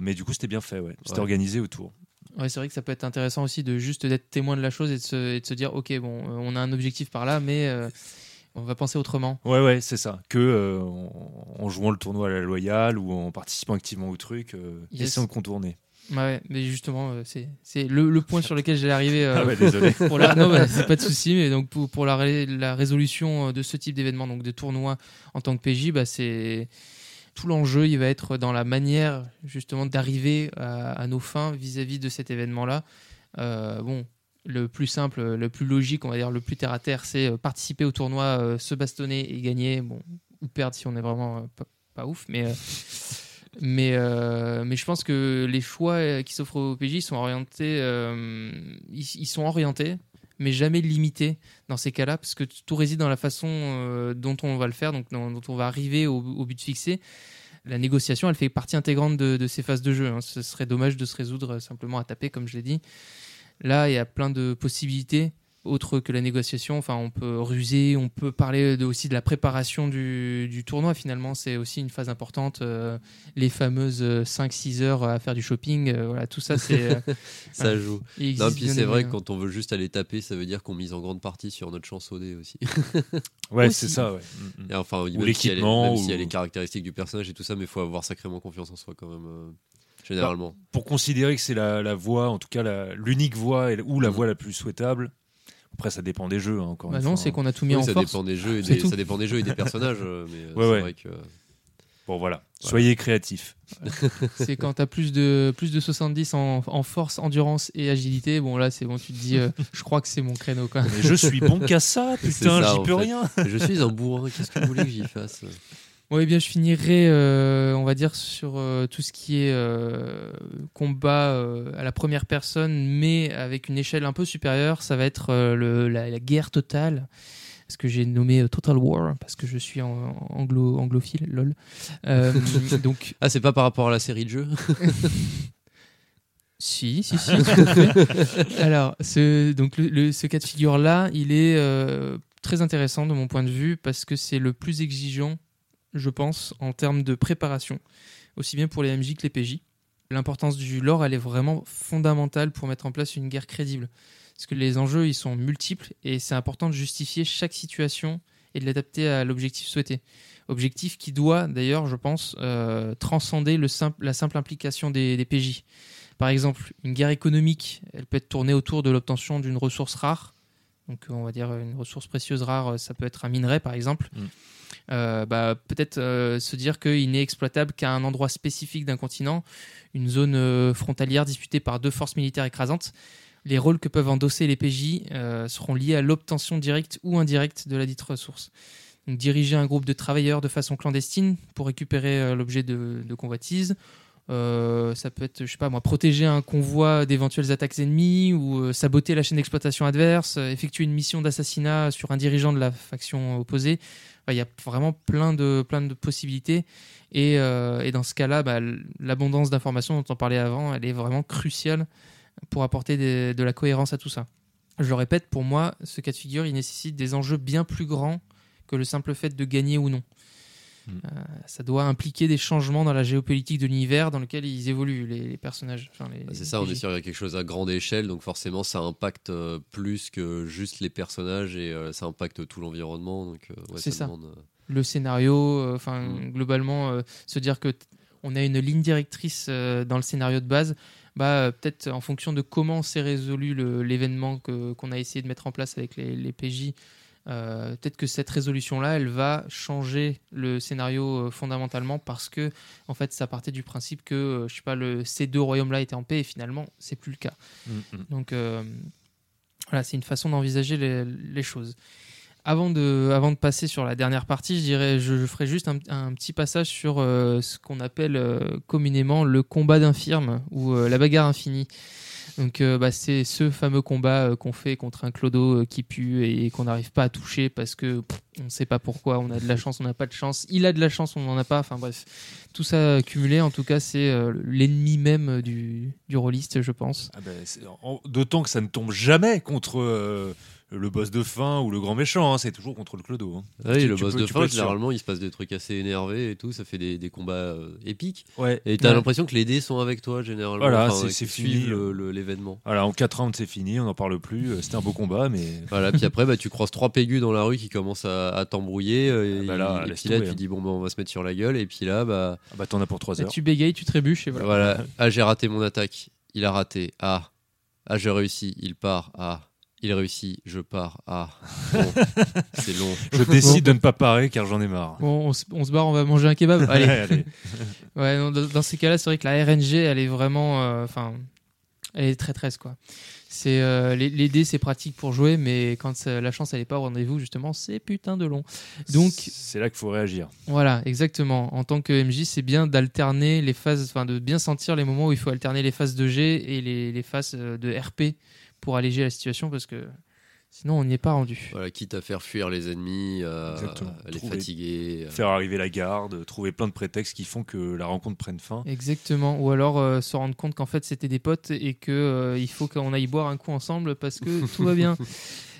Mais du coup, c'était bien fait, ouais. C'était Ouais. organisé autour. Ouais, c'est vrai que ça peut être intéressant aussi de juste d'être témoin de la chose et de se, et de se dire ok bon euh, on a un objectif par là mais euh, on va penser autrement. Ouais, ouais, c'est ça. Que euh, en, jouant le tournoi à la loyale ou en participant activement au truc, euh, Yes. essayons de contourner. Ouais, mais justement c'est c'est le, le point sur lequel j'allais arriver. Ah ouais, désolé. pour la, non, bah, c'est pas de souci, mais donc pour, pour la, la résolution de ce type d'événement, donc de tournoi en tant que PJ, bah, c'est tout l'enjeu, il va être dans la manière justement d'arriver à, nos fins vis-à-vis de cet événement-là. Euh, bon, le plus simple, le plus logique, on va dire le plus terre à terre, c'est euh, participer au tournoi, euh, se bastonner et gagner, ou perdre si on est vraiment pas, ouf, mais. je pense que les choix qui s'offrent aux PJ sont orientés, sont orientés, mais jamais limités dans ces cas-là, parce que tout réside dans la façon euh, dont on va le faire, donc dont on va arriver au, but fixé. La négociation, elle fait partie intégrante de, de ces phases de jeu. hein. Ce serait dommage de se résoudre simplement à taper, comme je l'ai dit. Là, il y a plein de possibilités autres que la négociation. Enfin, on peut ruser, on peut parler de- aussi de la préparation du, du tournoi. Finalement, c'est aussi une phase importante. Euh, les fameuses 5-6 heures à faire du shopping, euh, voilà, tout ça, c'est. euh, Ça joue. Non, puis c'est vrai que quand on veut juste aller taper, ça veut dire qu'on mise en grande partie sur notre chance au dé aussi. Ouais, Aussi. c'est ça, ouais. Mm, mm. Et enfin, même l'équipement, même ou- s'il y a les caractéristiques du personnage et tout ça, mais il faut avoir sacrément confiance en soi quand même, euh, généralement. Pour considérer que c'est la, la voie, en tout cas la- l'unique voie et- ou la Mhm. voie la plus souhaitable. Après, ça dépend des jeux, hein, encore Bah une non, fois, c'est hein. qu'on a tout mis Oui, en ça force. dépend des jeux et des, ça dépend des jeux et des personnages, euh, mais euh, Ouais, c'est ouais. vrai que Bon, voilà. Soyez créatifs. C'est quand tu as plus de, plus de 70 en, en force, endurance et agilité. Bon, là, c'est bon, tu te dis, euh, je crois que c'est mon créneau. Quoi. Mais je suis bon qu'à ça, putain, j'y peux fait. rien. je suis un bourrin. Qu'est-ce que vous voulez que j'y fasse? Bon, eh bien, je finirai, euh, on va dire, sur euh, tout ce qui est euh, combat à la première personne, mais avec une échelle un peu supérieure. Ça va être le, la, la guerre totale. Ce que j'ai nommé Total War, parce que je suis en, anglo, anglophile, lol. Donc, Ah, c'est pas par rapport à la série de jeux Si, si, si. Alors, ce, donc le, le- ce cas de figure-là, il est très intéressant de mon point de vue parce que c'est le plus exigeant, je pense, en termes de préparation, aussi bien pour les MJ que les PJ. L'importance du lore, elle est vraiment fondamentale pour mettre en place une guerre crédible. Parce que les enjeux, ils sont multiples et c'est important de justifier chaque situation et de l'adapter à l'objectif souhaité. Objectif qui doit, d'ailleurs, je pense, euh, transcender le simple, la simple implication des, PJ. Par exemple, une guerre économique, elle peut être tournée autour de l'obtention d'une ressource rare. Donc, on va dire une ressource précieuse rare, ça peut être un minerai, par exemple. Mm. Euh, bah, peut-être euh, se dire qu'il n'est exploitable qu'à un endroit spécifique d'un continent, une zone euh, frontalière disputée par deux forces militaires écrasantes. Les rôles que peuvent endosser les PJ seront liés à l'obtention directe ou indirecte de la dite ressource. Diriger un groupe de travailleurs de façon clandestine pour récupérer l'objet de, convoitise. Ça peut être, je sais pas moi, protéger un convoi d'éventuelles attaques ennemies ou saboter la chaîne d'exploitation adverse, effectuer une mission d'assassinat sur un dirigeant de la faction opposée. Il y a vraiment plein de, plein de possibilités. Et, euh, et dans ce cas-là, bah, l'abondance d'informations dont on parlait avant, elle est vraiment cruciale pour apporter de la cohérence à tout ça. Je le répète, pour moi, ce cas de figure, il nécessite des enjeux bien plus grands que le simple fait de gagner ou non. Mm. Euh, ça doit impliquer des changements dans la géopolitique de l'univers dans lequel ils évoluent, les, les personnages. enfin, Bah, c'est ça, on est sur quelque chose à grande échelle, donc forcément ça impacte euh, plus que juste les personnages et euh, ça impacte tout l'environnement. Donc ouais, C'est ça. demande, le scénario, enfin Mm. globalement, se dire que on a une ligne directrice dans le scénario de base, bah peut-être en fonction de comment s'est résolu l'événement que- qu'on a essayé de mettre en place avec les, les PJ, euh, peut-être que cette résolution-là, elle va changer le scénario euh, fondamentalement parce que en fait, ça partait du principe que euh, je sais pas, le, ces deux royaumes-là étaient en paix et finalement, c'est plus le cas. Mm, mm. Donc euh, voilà, c'est une façon d'envisager les, les choses. Avant de, avant de passer sur la dernière partie, je dirais, je, je ferai juste un, un petit passage sur ce qu'on appelle communément le combat d'infirme ou la bagarre infinie. Donc euh, bah, c'est ce fameux combat euh, qu'on fait contre un clodo euh, qui pue et qu'on n'arrive pas à toucher parce que on ne sait pas pourquoi, on a de la chance, on n'a pas de chance, il a de la chance, on n'en a pas, enfin bref. Tout ça cumulé, en tout cas, c'est l'ennemi même du, du rôliste, je pense. Ah ben, D'autant que ça ne tombe jamais contre le boss de fin ou le grand méchant, hein, c'est toujours contre le clodo. hein. Ah oui, Tu- le tu boss peux- de fin, généralement, il se passe des trucs assez énervés et tout, ça fait des, des combats euh, épiques. Ouais. Et t'as Ouais. l'impression que les dés sont avec toi, généralement. Voilà, enfin, c'est- fini. le- le- l'événement. Voilà, en 4 rounds c'est fini, on n'en parle plus. euh, C'était un beau combat, mais Voilà, puis après, bah, tu croises trois pégus dans la rue qui commencent à, à t'embrouiller. euh, Ah et, bah là, et puis là, tomber, tu hein. dis, bon, bah, on va se mettre sur la gueule. Et puis là, bah, ah bah, t'en as pour 3 Et heures. tu bégayes, tu trébuches et voilà. voilà. Ah, j'ai raté mon attaque. Il a raté. Ah. Ah, j'ai réussi. Il part. Ah. Il réussit. Je pars. Ah. Bon. c'est long. Je décide de ne pas parer car j'en ai marre. Bon, on, se- on se barre, on va manger un kebab. Allez. Allez. Ouais, non, dans, dans ces cas-là, c'est vrai que la RNG, elle est vraiment, euh, enfin, elle est très très quoi. C'est euh, les, les dés, c'est pratique pour jouer, mais quand ça- la chance elle est pas au rendez-vous, justement, c'est putain de long. Donc c'est là qu'il faut réagir. voilà, exactement. En tant que MJ, c'est bien d'alterner les phases, enfin de bien sentir les moments où il faut alterner les phases de G et les, les phases euh, de RP pour alléger la situation, parce que sinon on n'y est pas rendu. Voilà, quitte à faire fuir les ennemis, euh, à les Trouver- fatiguer. euh. Faire arriver la garde, trouver plein de prétextes qui font que la rencontre prenne fin. Exactement. Ou alors euh, se rendre compte qu'en fait c'était des potes et que euh, il faut qu'on aille boire un coup ensemble parce que tout va bien.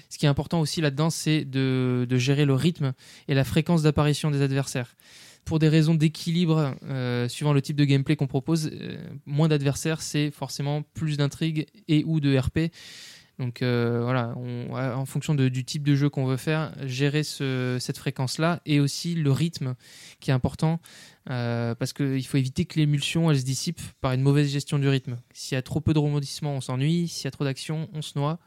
Ce qui est important aussi là-dedans, c'est de, de gérer le rythme et la fréquence d'apparition des adversaires. Pour des raisons d'équilibre, euh, suivant le type de gameplay qu'on propose, euh, moins d'adversaires, c'est forcément plus d'intrigue et ou de RP. Donc euh, voilà, on- en fonction de- du type de jeu qu'on veut faire, gérer ce- cette fréquence-là et aussi le rythme qui est important euh, parce qu'il faut éviter que l'émulsion elle se dissipe par une mauvaise gestion du rythme. S'il y a trop peu de rebondissements, on s'ennuie. S'il y a trop d'action, on se noie.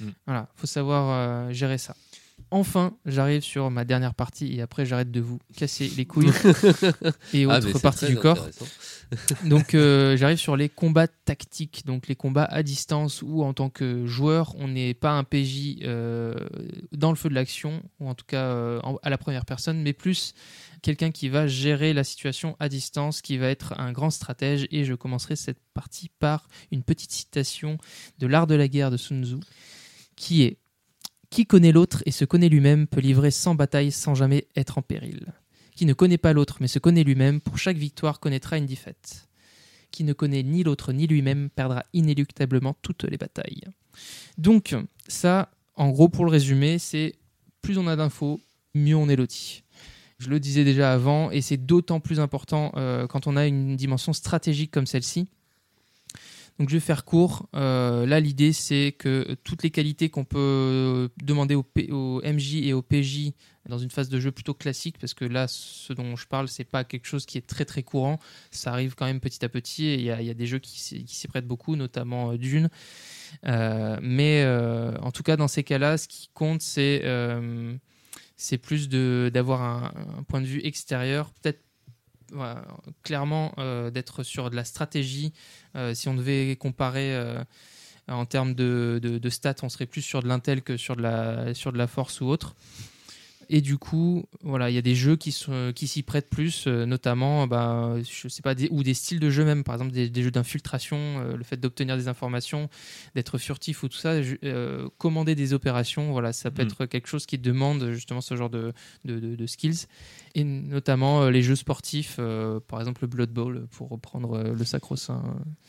Mm. Voilà, faut savoir euh, gérer ça. Enfin, j'arrive sur ma dernière partie et après j'arrête de vous casser les couilles et Ah, autres parties du corps. Donc euh, j'arrive sur les combats tactiques, donc les combats à distance où en tant que joueur on n'est pas un PJ euh, dans le feu de l'action ou en tout cas euh, à la première personne, mais plus quelqu'un qui va gérer la situation à distance, qui va être un grand stratège. Et je commencerai cette partie par une petite citation de l'art de la guerre de Sun Tzu, qui est Qui connaît l'autre et se connaît lui-même peut livrer sans bataille sans jamais être en péril. Qui ne connaît pas l'autre mais se connaît lui-même, pour chaque victoire connaîtra une défaite. Qui ne connaît ni l'autre ni lui-même perdra inéluctablement toutes les batailles. Donc, ça, en gros, pour le résumer, c'est plus on a d'infos, mieux on est loti. Je le disais déjà avant, et c'est d'autant plus important euh, quand on a une dimension stratégique comme celle-ci. Donc je vais faire court. Euh, là, l'idée, c'est que toutes les qualités qu'on peut demander au, P- au MJ et au PJ dans une phase de jeu plutôt classique, parce que là, ce dont je parle, c'est pas quelque chose qui est très très courant. Ça arrive quand même petit à petit. Et il y, a- des jeux qui s'y prêtent beaucoup, notamment euh, Dune. Euh, mais en tout cas, dans ces cas-là, ce qui compte, c'est c'est plus d'avoir un, un point de vue extérieur, peut-être clairement euh, d'être sur de la stratégie. Euh, si on devait comparer euh, en termes de stats, on serait plus sur de l'intel que sur de la, sur de la force ou autre. Et du coup, voilà, il y a des jeux qui, sont- qui s'y prêtent plus, euh, notamment, bah, je sais pas, des, ou des styles de jeu même, par exemple des, des jeux d'infiltration, euh, le fait d'obtenir des informations, d'être furtif ou tout ça, euh, commander des opérations, voilà, ça peut Mm. être quelque chose qui demande justement ce genre de, de, de- de skills. Et notamment euh, les jeux sportifs, euh, par exemple le Blood Bowl, pour reprendre euh, le sacro-saint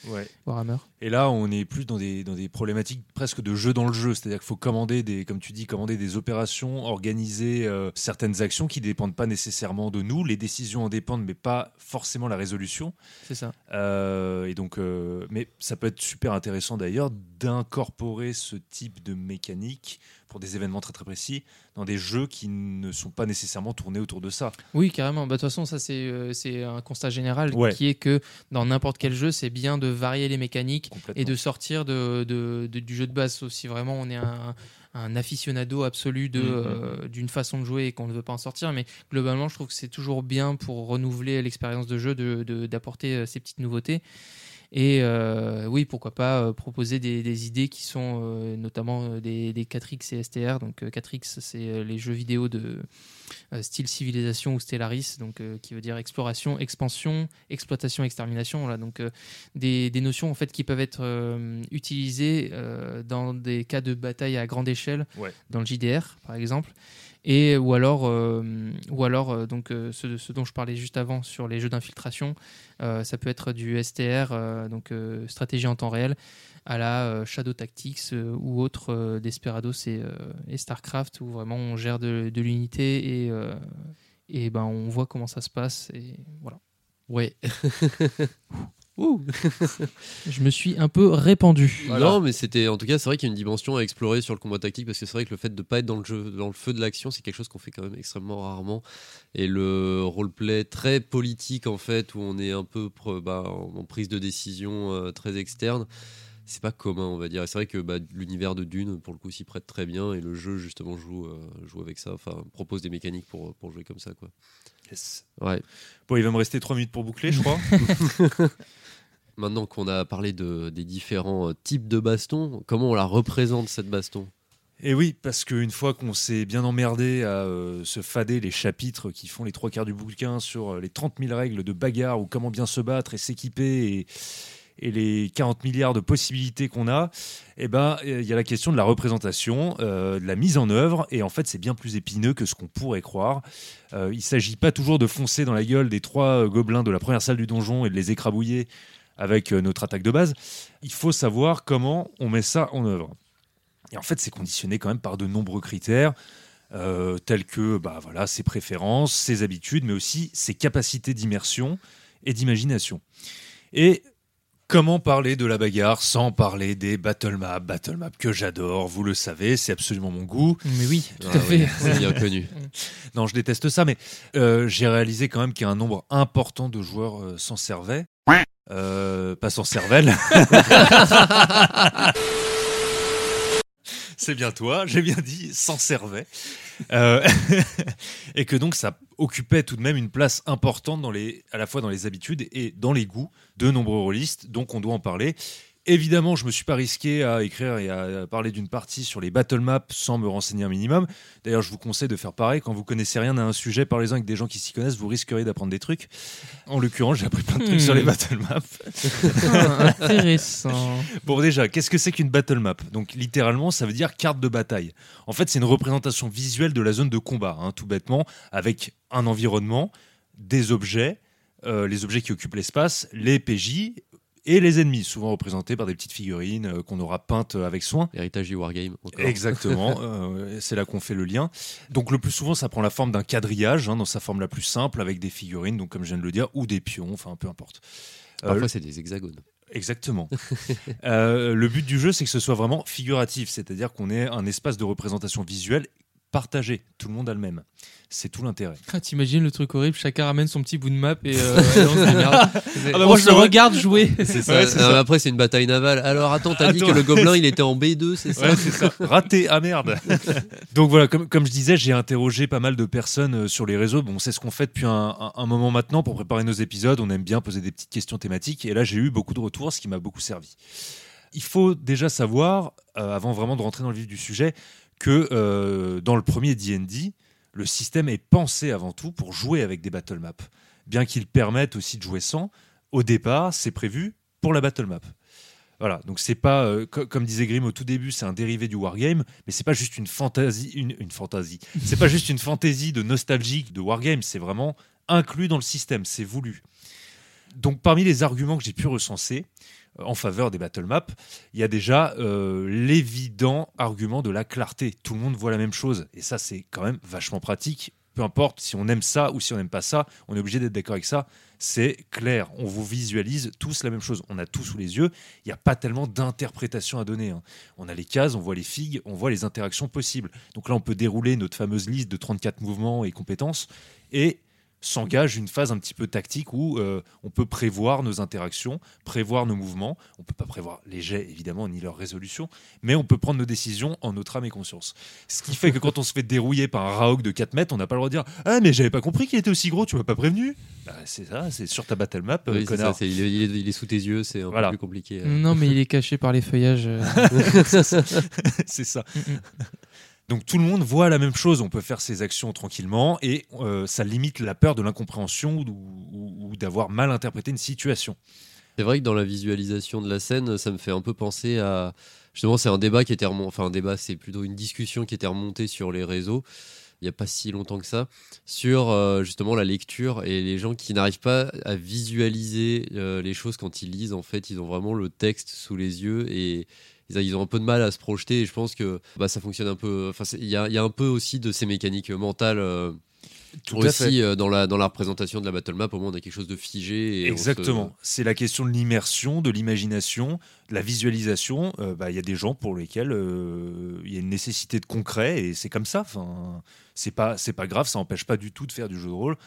euh, Ouais. Warhammer. Et là, on est plus dans des, dans des problématiques presque de jeu dans le jeu. C'est-à-dire qu'il faut commander des, comme tu dis, commander des opérations, organiser euh, certaines actions qui dépendent pas nécessairement de nous. Les décisions en dépendent, mais pas forcément la résolution. C'est ça. Euh, et donc, euh, mais ça peut être super intéressant d'ailleurs d'incorporer ce type de mécanique pour des événements très très précis dans des jeux qui ne sont pas nécessairement tournés autour de ça. Oui, carrément. Bah, De toute façon, ça, c'est c'est un constat général Ouais. qui est que dans n'importe quel jeu, c'est bien de varier les mécaniques et de sortir de, de- de- du jeu de base. Sauf si vraiment on est un, un aficionado absolu de, Mhm. euh, d'une façon de jouer et qu'on ne veut pas en sortir. Mais globalement, je trouve que c'est toujours bien pour renouveler l'expérience de jeu de- de- d'apporter euh, ces petites nouveautés. Et euh, oui, pourquoi pas euh, proposer des, des idées qui sont euh, notamment des, des 4X et STR. Donc euh, 4X, c'est les jeux vidéo de style civilisation ou Stellaris, donc qui veut dire exploration, expansion, exploitation, extermination. Voilà, donc des, des notions en fait qui peuvent être utilisées dans des cas de bataille à grande échelle, Ouais. dans le JDR par exemple. Et ou alors, euh, ou alors euh, donc euh, ce, dont je parlais juste avant sur les jeux d'infiltration, ça peut être du STR, donc stratégie en temps réel, à la Shadow Tactics ou autre Desperados et, et Starcraft où vraiment on gère de, l'unité et, et ben on voit comment ça se passe et voilà. Ouais. Ouh. Je me suis un peu répandu. Non, mais c'était en tout cas, c'est vrai qu'il y a une dimension à explorer sur le combat tactique parce que c'est vrai que le fait de pas être dans le jeu, dans le feu de l'action, c'est quelque chose qu'on fait quand même extrêmement rarement. Et le roleplay très politique en fait, où on est un peu bah, en en prise de décision euh, très externe, c'est pas commun, on va dire. Et c'est vrai que bah, l'univers de Dune, pour le coup, s'y prête très bien et le jeu justement joue, euh, joue avec ça. Enfin, propose des mécaniques pour pour jouer comme ça, quoi. Yes. Ouais. Bon, il va me rester 3 minutes pour boucler, je crois. Maintenant qu'on a parlé de, des différents euh, types de bastons, comment on la représente cette baston? Et oui, parce qu'une fois qu'on s'est bien emmerdé à euh, se fader les chapitres qui font les trois quarts du bouquin sur euh, les 30 000 règles de bagarre ou comment bien se battre et s'équiper et, les 40 milliards de possibilités qu'on a, eh ben, il y a la question de la représentation, de la mise en œuvre, et en fait, c'est bien plus épineux que ce qu'on pourrait croire. Il ne s'agit pas toujours de foncer dans la gueule des trois gobelins de la première salle du donjon et de les écrabouiller avec euh, notre attaque de base. Il faut savoir comment on met ça en œuvre. Et en fait, c'est conditionné quand même par de nombreux critères, euh, tels que bah, voilà, ses préférences, ses habitudes, mais aussi ses capacités d'immersion et d'imagination. Et comment parler de la bagarre sans parler des battle maps Battle maps que j'adore, vous le savez, c'est absolument mon goût. Mais oui, tout Ah à fait. c'est bien connu. Non, je déteste ça, mais euh, j'ai réalisé quand même qu'il y a un nombre important de joueurs euh, s'en servaient. Euh, pas sans cervelle. C'est bien toi, j'ai bien dit, s'en servait. Euh, et que donc ça occupait tout de même une place importante dans les, à la fois dans les habitudes et dans les goûts de nombreux rôlistes, donc on doit en parler. Évidemment, je me suis pas risqué à écrire et à parler d'une partie sur les battle maps sans me renseigner un minimum. D'ailleurs, je vous conseille de faire pareil. Quand vous connaissez rien à un sujet, parlez-en avec des gens qui s'y connaissent, vous risquerez d'apprendre des trucs. En l'occurrence, j'ai appris plein de trucs Hmm. sur les battle maps. Ah, intéressant. Bon, déjà, qu'est-ce que c'est qu'une battle map? Donc, littéralement, ça veut dire carte de bataille. En fait, c'est une représentation visuelle de la zone de combat, hein, tout bêtement, avec un environnement, des objets, euh, les objets qui occupent l'espace, les PJ et les ennemis, souvent représentés par des petites figurines euh, qu'on aura peintes avec soin. Héritage du Wargame. Encore. Exactement, euh, c'est là qu'on fait le lien. Donc le plus souvent, ça prend la forme d'un quadrillage, hein, dans sa forme la plus simple, avec des figurines, donc comme je viens de le dire, ou des pions, enfin peu importe. Euh, Parfois, c'est des hexagones. Exactement. Euh, le but du jeu, c'est que ce soit vraiment figuratif, c'est-à-dire qu'on ait un espace de représentation visuelle partagé. Tout le monde a le même. C'est tout l'intérêt. Ah, T'imagines le truc horrible, chacun ramène son petit bout de map et, euh, et on se démerde. bah, on moi, se je le vois- regarde jouer. C'est ça. Ouais, c'est Non, ça. Après, c'est une bataille navale. Alors, attends, t'as dit Attends. que le gobelin, il était en B2, c'est ça Ouais, c'est ça. Raté, ah merde. Donc voilà, comme, comme je disais, j'ai interrogé pas mal de personnes euh, sur les réseaux. Bon, c'est ce qu'on fait depuis un, un- un moment maintenant pour préparer nos épisodes. On aime bien poser des petites questions thématiques. Et là, j'ai eu beaucoup de retours, ce qui m'a beaucoup servi. Il faut déjà savoir, euh, avant vraiment de rentrer dans le vif du sujet, que euh, dans le premier D&D, le système est pensé avant tout pour jouer avec des battle maps. Bien qu'il permette aussi de jouer sans, au départ, c'est prévu pour la battle map. Voilà, donc c'est pas, euh, co- comme disait Grimm au tout début, c'est un dérivé du wargame, mais c'est pas juste une fantaisie, une, fantaisie. C'est pas juste une fantaisie de nostalgique de wargame, c'est vraiment inclus dans le système, c'est voulu. Donc parmi les arguments que j'ai pu recenser en faveur des battle maps, il y a déjà euh, l'évident argument de la clarté. Tout le monde voit la même chose, et ça c'est quand même vachement pratique. Peu importe si on aime ça ou si on n'aime pas ça, on est obligé d'être d'accord avec ça. C'est clair, on vous visualise tous la même chose. On a tout sous les yeux, il n'y a pas tellement d'interprétation à donner. hein. On a les cases, on voit les figues, on voit les interactions possibles. Donc là, on peut dérouler notre fameuse liste de 34 mouvements et compétences et s'engage une phase un petit peu tactique où euh, on peut prévoir nos interactions, prévoir nos mouvements. On peut pas prévoir les jets, évidemment, ni leur résolution, mais on peut prendre nos décisions en notre âme et conscience. Ce qui fait que quand on se fait dérouiller par un Raok de 4 mètres, on n'a pas le droit de dire Ah, mais j'avais pas compris qu'il était aussi gros, tu m'as pas prévenu Bah, C'est ça, c'est sur ta battle map, euh, Oui, connard. ça, il, est, il est- il est sous tes yeux, c'est un Voilà. peu plus compliqué. euh. Non, mais il est caché par les feuillages. euh. c'est ça. Mm, mm. Donc tout le monde voit la même chose, on peut faire ses actions tranquillement et euh, ça limite la peur de l'incompréhension ou, d'avoir mal interprété une situation. C'est vrai que dans la visualisation de la scène, ça me fait un peu penser à. Justement, c'est un débat qui était remonté. Enfin, un débat, c'est plutôt une discussion qui était remontée sur les réseaux il n'y a pas si longtemps que ça, sur euh, justement la lecture et les gens qui n'arrivent pas à visualiser euh, les choses quand ils lisent. En fait, ils ont vraiment le texte sous les yeux et ils, ils ont un peu de mal à se projeter. Et je pense que bah, ça fonctionne un peu. Enfin, il y a, il y a un peu aussi de ces mécaniques mentales. euh, Tout aussi euh, dans la dans la représentation de la battle map au moins on a quelque chose de figé et on se- Exactement. C'est la question de l'immersion, de l'imagination, de la visualisation. Euh, bah, Il y a des gens pour lesquels euh, il y a une nécessité de concret et c'est comme ça. Enfin, c'est pas c'est pas grave, ça n'empêche pas du tout de faire du jeu de rôle.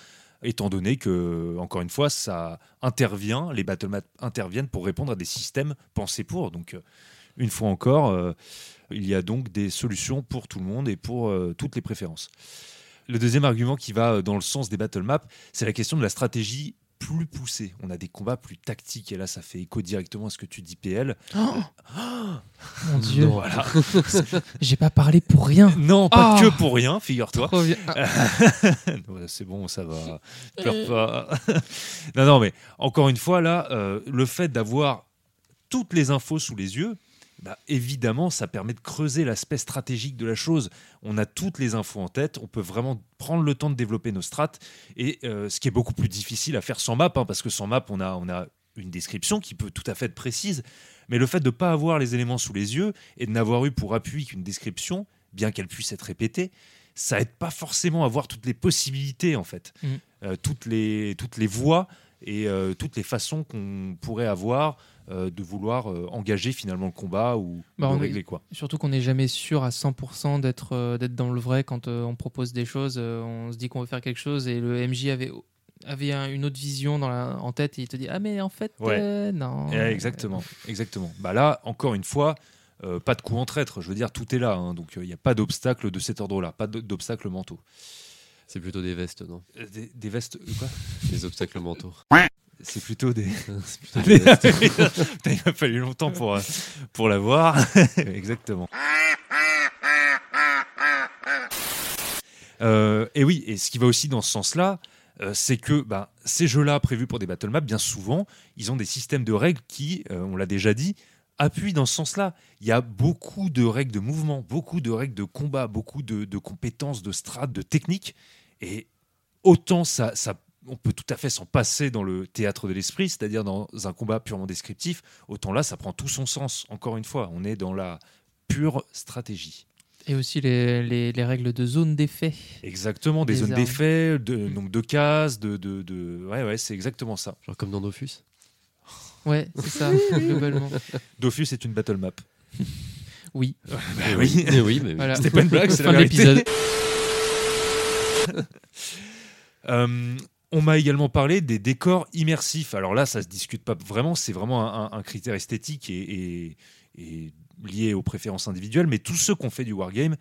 Étant donné que, encore une fois, ça intervient, les battle maps interviennent pour répondre à des systèmes pensés pour. Donc, euh, une fois encore, euh, il y a donc des solutions pour tout le monde et pour euh, toutes les préférences. Le deuxième argument qui va euh, dans le sens des battle maps, c'est la question de la stratégie plus poussée. On a des combats plus tactiques et là, ça fait écho directement à ce que tu dis, PL. Mon Dieu. Voilà. j'ai pas parlé pour rien. non, pas Ah. que pour rien, figure-toi. Ah, c'est bon, ça va. Pleure pas. non, non, mais encore une fois, là, euh, le fait d'avoir toutes les infos sous les yeux, bah, évidemment, ça permet de creuser l'aspect stratégique de la chose. On a toutes les infos en tête, on peut vraiment prendre le temps de développer nos strates, et euh, ce qui est beaucoup plus difficile à faire sans map, hein, parce que sans map, on a, on a une description qui peut tout à fait être précise, mais le fait de ne pas avoir les éléments sous les yeux et de n'avoir eu pour appui qu'une description, bien qu'elle puisse être répétée, ça aide pas forcément à voir toutes les possibilités en fait, Mm. Euh, toutes les toutes les voies et euh, toutes les façons qu'on pourrait avoir euh, de vouloir euh, engager finalement le combat ou Bah, est- régler quoi. Surtout qu'on n'est jamais sûr à 100% d'être euh, d'être dans le vrai quand euh, on propose des choses. euh, on se dit qu'on veut faire quelque chose et le MJ avait avait un- une autre vision dans la, en tête et il te dit ah mais en fait Ouais. euh, non. Eh, exactement, exactement. Bah là, encore une fois, euh, pas de coup en traître. Je veux dire, tout est là, hein, donc il n'y a pas d'obstacle de cet ordre-là, pas d- d'obstacles mentaux. c'est plutôt des vestes non? Des, des vestes, quoi? Des obstacles mentaux C'est plutôt des. plutôt il m'a fallu longtemps pour, euh, pour l'avoir. Exactement. Euh, et oui, et ce qui va aussi dans ce sens-là, euh, c'est que bah, ces jeux-là, prévus pour des battle maps, bien souvent, ils ont des systèmes de règles qui, euh, on l'a déjà dit, appuient dans ce sens-là. Il y a beaucoup de règles de mouvement, beaucoup de règles de combat, beaucoup de, de compétences, de strates, de techniques. Et autant ça, ça, on peut tout à fait s'en passer dans le théâtre de l'esprit, c'est-à-dire dans un combat purement descriptif, autant là, ça prend tout son sens. Encore une fois, on est dans la pure stratégie. Et aussi les, les, les règles de zone d'effet. Exactement, des Des zones d'effet, de nombre de cases, de, de, de... ouais, ouais, c'est exactement ça. genre comme dans Dofus Ouais, c'est ça, globalement. Dofus est une battle map. Oui, Bah oui. Mais oui, mais oui. voilà. C'était pas une blague, c'est la Fin de vérité. l'épisode. Euh, on m'a également parlé des décors immersifs. Alors là, ça se discute pas vraiment, c'est vraiment un, critère esthétique et lié aux préférences individuelles. Mais tous ceux qui ont fait du wargame,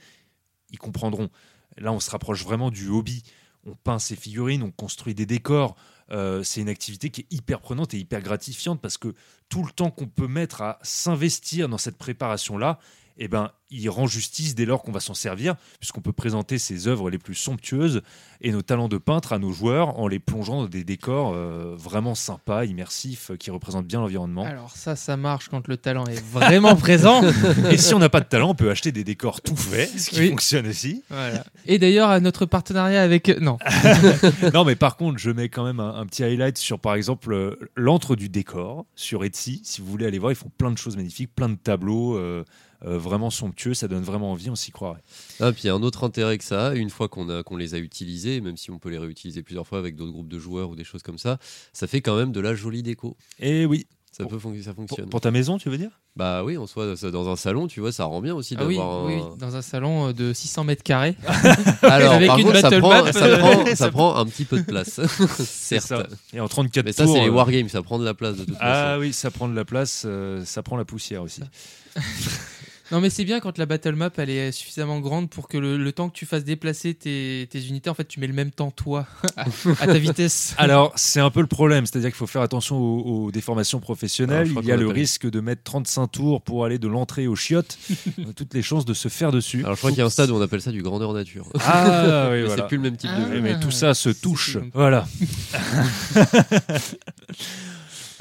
ils comprendront. Là, on se rapproche vraiment du hobby. On peint ses figurines, on construit des décors. Euh, c'est une activité qui est hyper prenante et hyper gratifiante parce que tout le temps qu'on peut mettre à s'investir dans cette préparation-là, eh ben, il rend justice dès lors qu'on va s'en servir, puisqu'on peut présenter ses œuvres les plus somptueuses et nos talents de peintre à nos joueurs en les plongeant dans des décors euh, vraiment sympas, immersifs, euh, qui représentent bien l'environnement. Alors ça, ça marche quand le talent est vraiment présent. Et si on n'a pas de talent, on peut acheter des décors tout faits, ce qui Oui. fonctionne aussi. Voilà. Et d'ailleurs, à notre partenariat avec... Non, non, mais par contre, je mets quand même un, un petit highlight sur, par exemple, euh, l'antre du décor sur Etsy. Si vous voulez aller voir, ils font plein de choses magnifiques, plein de tableaux euh, euh, vraiment somptueux. Ça donne vraiment envie, on s'y croirait. Ah, puis il y a un autre intérêt que ça, une fois qu'on a qu'on les a utilisés, même si on peut les réutiliser plusieurs fois avec d'autres groupes de joueurs ou des choses comme ça, ça fait quand même de la jolie déco. Et oui, Ça Pour- peut fon- ça pour, fonctionne. pour ta maison, tu veux dire? Bah oui, en soi, ça- dans un salon, tu vois, ça rend bien aussi ah oui, d'avoir oui, un- dans un salon euh, de 600 mètres carrés. Alors, Avec par une contre, ça prend, map, ça, euh, prend, ça ça prend un petit peu de place, C'est ça. certes. Et en 34 Mais ça, tours. c'est les euh, wargames, ça prend de la place de toute Ah façon. oui, ça prend de la place, euh, ça prend la poussière aussi. Non, mais c'est bien quand la battle map elle est suffisamment grande pour que le, le temps que tu fasses déplacer tes, tes unités, en fait, tu mets le même temps toi à, à ta vitesse. Alors, c'est un peu le problème, c'est-à-dire qu'il faut faire attention aux, aux déformations professionnelles. Alors, crois Il y a le risque de mettre 35 tours pour aller de l'entrée aux chiottes. Toutes les chances de se faire dessus. Alors, je crois qu'il y a un stade où on appelle ça du grandeur nature. Ah oui, Mais voilà. c'est plus le même type Ah. de jeu. Mais tout ça se C'est- touche. Voilà.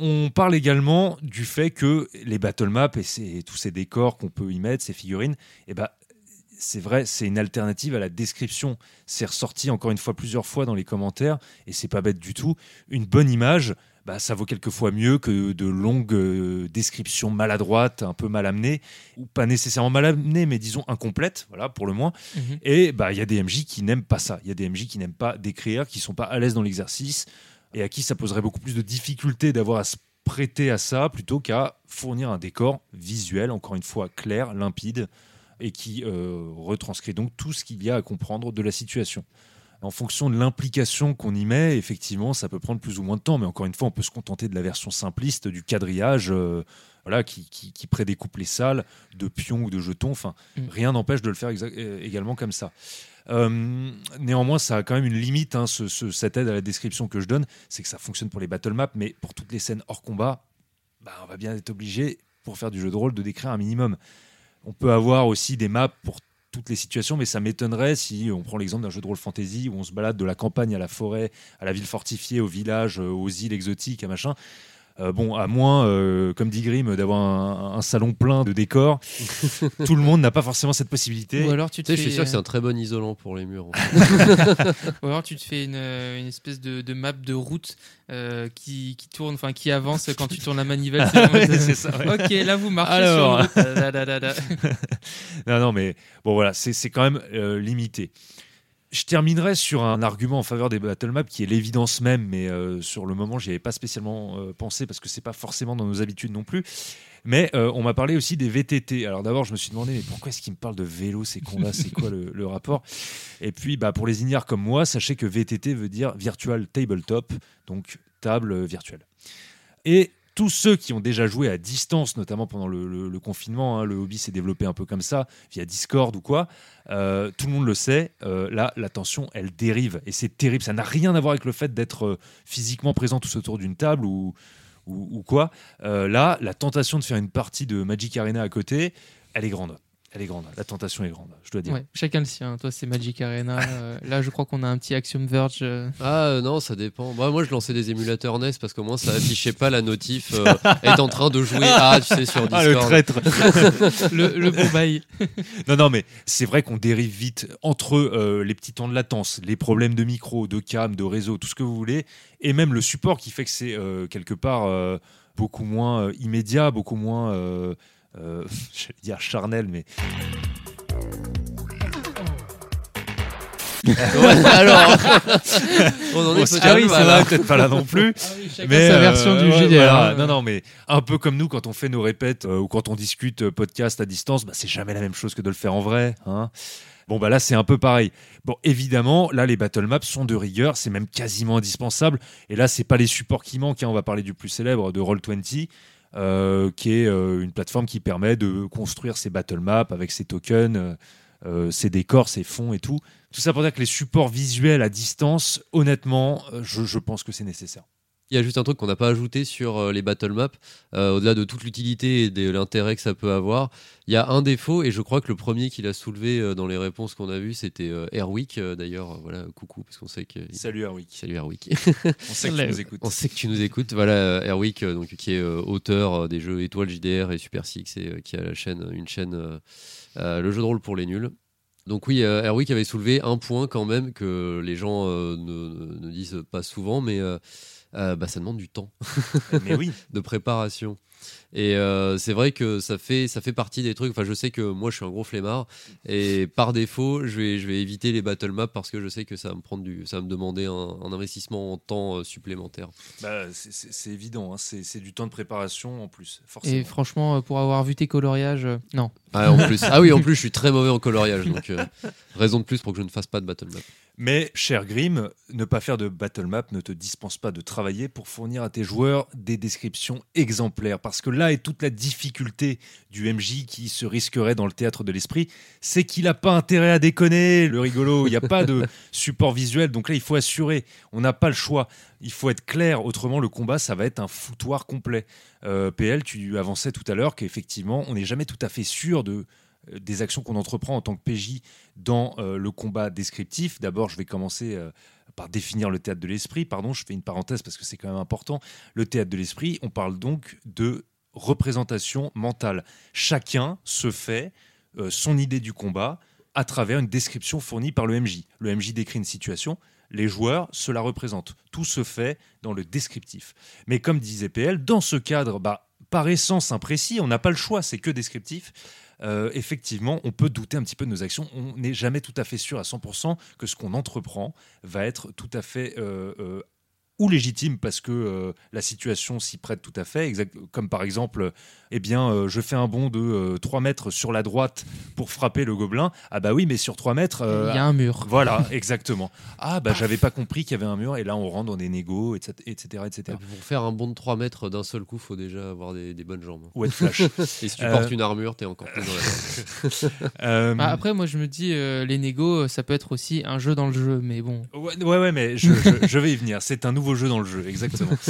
On parle également du fait que les battle maps et ces- tous ces décors qu'on peut y mettre, ces figurines, eh ben, c'est vrai, c'est une alternative à la description. C'est ressorti encore une fois plusieurs fois dans les commentaires et c'est pas bête du tout. Une bonne image, bah, ça vaut quelquefois mieux que de longues euh, descriptions maladroites, un peu mal amenées, ou pas nécessairement mal amenées, mais disons incomplètes, voilà, pour le moins. Mhm. Et bah il y a des MJ qui n'aiment pas ça. Il y a des MJ qui n'aiment pas décrire, qui sont pas à l'aise dans l'exercice et à qui ça poserait beaucoup plus de difficultés d'avoir à se prêter à ça plutôt qu'à fournir un décor visuel, encore une fois clair, limpide et qui euh, retranscrit donc tout ce qu'il y a à comprendre de la situation. En fonction de l'implication qu'on y met, effectivement, ça peut prendre plus ou moins de temps, mais encore une fois, on peut se contenter de la version simpliste du quadrillage, euh, voilà, qui, qui, qui prédécoupe les salles de pions ou de jetons. Enfin, Mm. rien n'empêche de le faire euh, également comme ça. Euh, néanmoins, ça a quand même une limite, hein, ce- ce- cette aide à la description que je donne, c'est que ça fonctionne pour les battle maps, mais pour toutes les scènes hors combat, bah, on va bien être obligé, pour faire du jeu de rôle, de décrire un minimum. On peut avoir aussi des maps pour toutes les situations, mais ça m'étonnerait si on prend l'exemple d'un jeu de rôle fantasy où on se balade de la campagne à la forêt, à la ville fortifiée, au village, euh, aux îles exotiques, à machin. Euh, bon, à moins, euh, comme dit Grimm, d'avoir un, un salon plein de décors, tout le monde n'a pas forcément cette possibilité. Ou alors tu te Tu sais, je fais, suis sûr que c'est un très bon isolant pour les murs. en fait. ou alors tu te fais une, euh, une espèce de, de map de route euh, qui, qui tourne, enfin qui avance quand tu tournes la manivelle. Ouais, ça, ouais. Ok, là vous marchez Alors. sur une route. Non, non, mais bon, voilà, c'est c'est quand même euh, limité. Je terminerai sur un argument en faveur des battle maps qui est l'évidence même, mais euh, sur le moment, j'y avais pas spécialement euh, pensé parce que c'est pas forcément dans nos habitudes non plus. Mais euh, on m'a parlé aussi des VTT. Alors d'abord, je me suis demandé, mais pourquoi est-ce qu'ils me parlent de vélo ces cons-là? C'est quoi le, rapport? Et puis, bah, pour les ignares comme moi, sachez que VTT veut dire Virtual Tabletop, donc table virtuelle. Et tous ceux qui ont déjà joué à distance, notamment pendant le, confinement, hein, le hobby s'est développé un peu comme ça, via Discord ou quoi, euh, tout le monde le sait, euh, là, la tension, elle dérive. Et c'est terrible. Ça n'a rien à voir avec le fait d'être euh, physiquement présent tous autour d'une table ou, quoi. Là, la tentation de faire une partie de Magic Arena à côté, elle est grande. Elle est grande. La tentation est grande, je dois dire. Ouais, chacun le sien. Toi c'est Magic Arena. euh, là je crois qu'on a un petit Axiom Verge. euh. Ah euh, non, ça dépend. Bah, moi, je lançais des émulateurs NES parce qu'au moins, ça affichait pas la notif euh, est en train de jouer à, tu sais, sur Discord. Ah, le traître le, le bon bail. Non, non, mais c'est vrai qu'on dérive vite entre euh, les petits temps de latence, les problèmes de micro, de cam, de réseau, tout ce que vous voulez, et même le support qui fait que c'est euh, quelque part euh, beaucoup moins euh, immédiat, beaucoup moins, euh, euh, je vais dire charnel, mais alors, on en est peut-être ah oui, peut-être pas là non plus. chacun Mais, sa euh, version du ouais, JDR. voilà. Non, non, mais un peu comme nous, quand on fait nos répètes euh, ou quand on discute euh, podcast à distance, bah, c'est jamais la même chose que de le faire en vrai. hein. Bon, bah là, c'est un peu pareil. Bon, évidemment, là, les battle maps sont de rigueur, c'est même quasiment indispensable. Et là, c'est pas les supports qui manquent. hein. On va parler du plus célèbre, de Roll20, euh, qui est euh, une plateforme qui permet de construire ses battle maps avec ses tokens, euh, ses décors, ses fonds et tout. Tout ça pour dire que les supports visuels à distance, honnêtement, je pense que c'est nécessaire. Il y a juste un truc qu'on n'a pas ajouté sur euh, les battle maps, euh, au-delà de toute l'utilité et de l'intérêt que ça peut avoir. Il y a un défaut, et je crois que le premier qu'il a soulevé euh, dans les réponses qu'on a vues, c'était euh, euh, D'ailleurs, voilà, coucou, parce qu'on sait que. Salut Erwick. Salut Airwick. On sait que tu nous écoutes. On sait que tu nous écoutes. Voilà, euh, donc, qui est euh, auteur des jeux Étoile JDR et Super Six, et euh, qui a la chaîne, une chaîne, euh, euh, le jeu de rôle pour les nuls. Donc oui, euh, Airwick avait soulevé un point quand même que les gens euh, ne, ne disent pas souvent, mais euh, euh, bah, ça demande du temps Mais oui. de préparation. Et euh, c'est vrai que ça fait, ça fait partie des trucs. Enfin, je sais que moi, je suis un gros flemmard. Et par défaut, je vais, je vais éviter les battle maps parce que je sais que ça va me, prendre du, ça va me demander un, un investissement en temps euh, supplémentaire. Bah, c'est- évident, hein. c'est c'est du temps de préparation en plus, forcément. Et franchement, euh, pour avoir vu tes coloriages, euh, non. Ah, en plus. ah oui, en plus, je suis très mauvais en coloriage. Donc, euh, raison de plus pour que je ne fasse pas de battle map. Mais, cher Grim, ne pas faire de battle map ne te dispense pas de travailler pour fournir à tes joueurs des descriptions exemplaires. Parce que là est toute la difficulté du MJ qui se risquerait dans le théâtre de l'esprit, c'est qu'il n'a pas intérêt à déconner, le rigolo. Il n'y a pas de support visuel, donc là il faut assurer. On n'a pas le choix. Il faut être clair, autrement le combat ça va être un foutoir complet. Euh, PL, tu avançais tout à l'heure qu'effectivement on n'est jamais tout à fait sûr de euh, des actions qu'on entreprend en tant que PJ dans euh, le combat descriptif. D'abord, je vais commencer euh, par définir le théâtre de l'esprit. Pardon, je fais une parenthèse parce que c'est quand même important. Le théâtre de l'esprit, on parle donc de représentation mentale. Chacun se fait euh, son idée du combat à travers une description fournie par le MJ. Le MJ décrit une situation, les joueurs se la représentent. Tout se fait dans le descriptif. Mais comme disait PL, dans ce cadre, bah, par essence imprécis, on n'a pas le choix, c'est que descriptif. Euh, effectivement, on peut douter un petit peu de nos actions. On n'est jamais tout à fait sûr à 100% que ce qu'on entreprend va être tout à fait euh, euh, ou légitime parce que euh, la situation s'y prête tout à fait. Exact, comme par exemple, eh bien, euh, je fais un bond de euh, 3 mètres sur la droite pour frapper le gobelin. Ah bah oui, mais sur 3 mètres... euh, Il y a un mur. Voilà, exactement. Ah bah j'avais pas compris qu'il y avait un mur et là on rentre dans des négos, etc. etc., etc. Pour faire un bond de 3 mètres d'un seul coup, faut déjà avoir des, des bonnes jambes. Ou être flash. Et si tu Euh, portes une armure, t'es encore plus dans la. Euh, Bah, après, moi, je me dis, euh, les négos, ça peut être aussi un jeu dans le jeu, mais bon. Ouais, ouais, ouais, mais je, je- je vais y venir. C'est un nouveau jeu dans le jeu, exactement.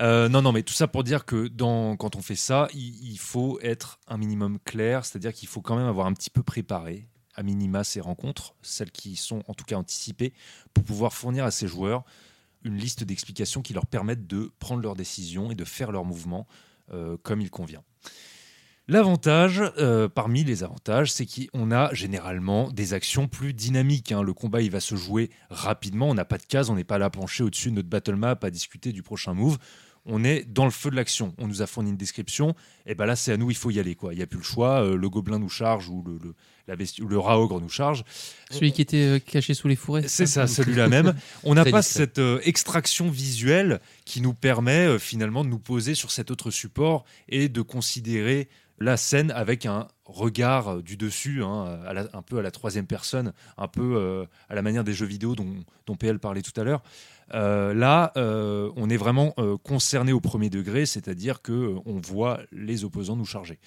Euh, non, non, mais tout ça pour dire que dans, quand on fait ça, il, il faut être un minimum clair, c'est-à-dire qu'il faut quand même avoir un petit peu préparé, à minima, ces rencontres, celles qui sont en tout cas anticipées, pour pouvoir fournir à ses joueurs une liste d'explications qui leur permettent de prendre leurs décisions et de faire leurs mouvements euh, comme il convient. L'avantage, euh, parmi les avantages, c'est qu'on a généralement des actions plus dynamiques. hein. Le combat, il va se jouer rapidement. On n'a pas de case, on n'est pas là penché au-dessus de notre battle map à discuter du prochain move. On est dans le feu de l'action. On nous a fourni une description. Et ben là, c'est à nous, il faut y aller. quoi. Il n'y a plus le choix. Euh, le gobelin nous charge ou le, le- la besti- ou le rat ogre nous charge. Celui qui était euh, caché sous les fourrés. C'est ça, celui-là même. On n'a pas cette euh, extraction visuelle qui nous permet euh, finalement de nous poser sur cet autre support et de considérer la scène avec un regard euh, du dessus, hein, un peu à la troisième personne, un peu euh, à la manière des jeux vidéo dont, PL parlait tout à l'heure. Euh, là, on est vraiment concerné au premier degré, c'est-à-dire que on voit les opposants nous charger.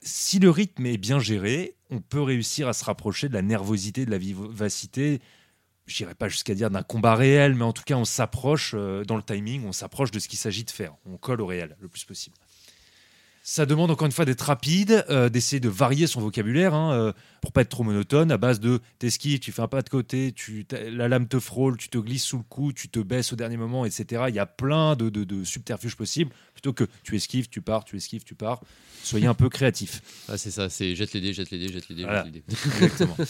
Si le rythme est bien géré, on peut réussir à se rapprocher de la nervosité, de la vivacité. Je n'irai pas jusqu'à dire d'un combat réel, mais en tout cas, on s'approche dans le timing, on s'approche de ce qu'il s'agit de faire. On colle au réel le plus possible. Ça demande encore une fois d'être rapide, euh, d'essayer de varier son vocabulaire hein, euh, pour pas être trop monotone. À base de t'esquives, tu fais un pas de côté, tu, la lame te frôle, tu te glisses sous le cou, tu te baisses au dernier moment, etc. Il y a plein de, de- de subterfuges possibles. Plutôt que tu esquives, tu pars, tu esquives, tu pars. Soyez un peu créatif. Ah, c'est ça, c'est jette les dés, jette les dés, jette les dés, Voilà. jette les dés. Exactement.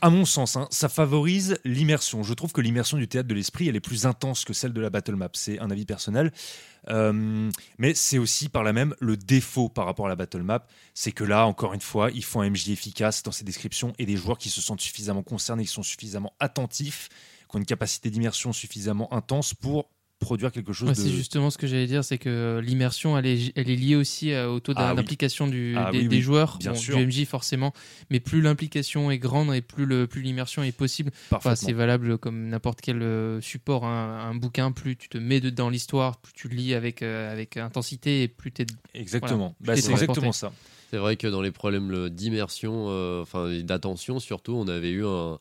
À mon sens, hein, ça favorise l'immersion. Je trouve que l'immersion du théâtre de l'esprit, elle est plus intense que celle de la battle map. C'est un avis personnel. Euh, mais c'est aussi par là même le défaut par rapport à la battle map. C'est que là, encore une fois, il faut un MJ efficace dans ses descriptions et des joueurs qui se sentent suffisamment concernés, qui sont suffisamment attentifs, qui ont une capacité d'immersion suffisamment intense pour produire quelque chose Ouais, de... C'est justement ce que j'allais dire, c'est que l'immersion, elle est, elle est liée aussi euh, au taux Ah oui. d'implication Ah des, oui, des oui, joueurs, bien Bon, sûr. du MJ forcément, mais plus l'implication est grande et plus le- plus l'immersion est possible. Enfin, c'est valable comme n'importe quel euh, support, un, un bouquin, plus tu te mets dans l'histoire, plus tu le lis avec, euh, avec intensité et plus tu es Exactement. Voilà. Bah, c'est exactement ça. C'est vrai que dans les problèmes d'immersion, euh, enfin d'attention surtout, on avait eu un,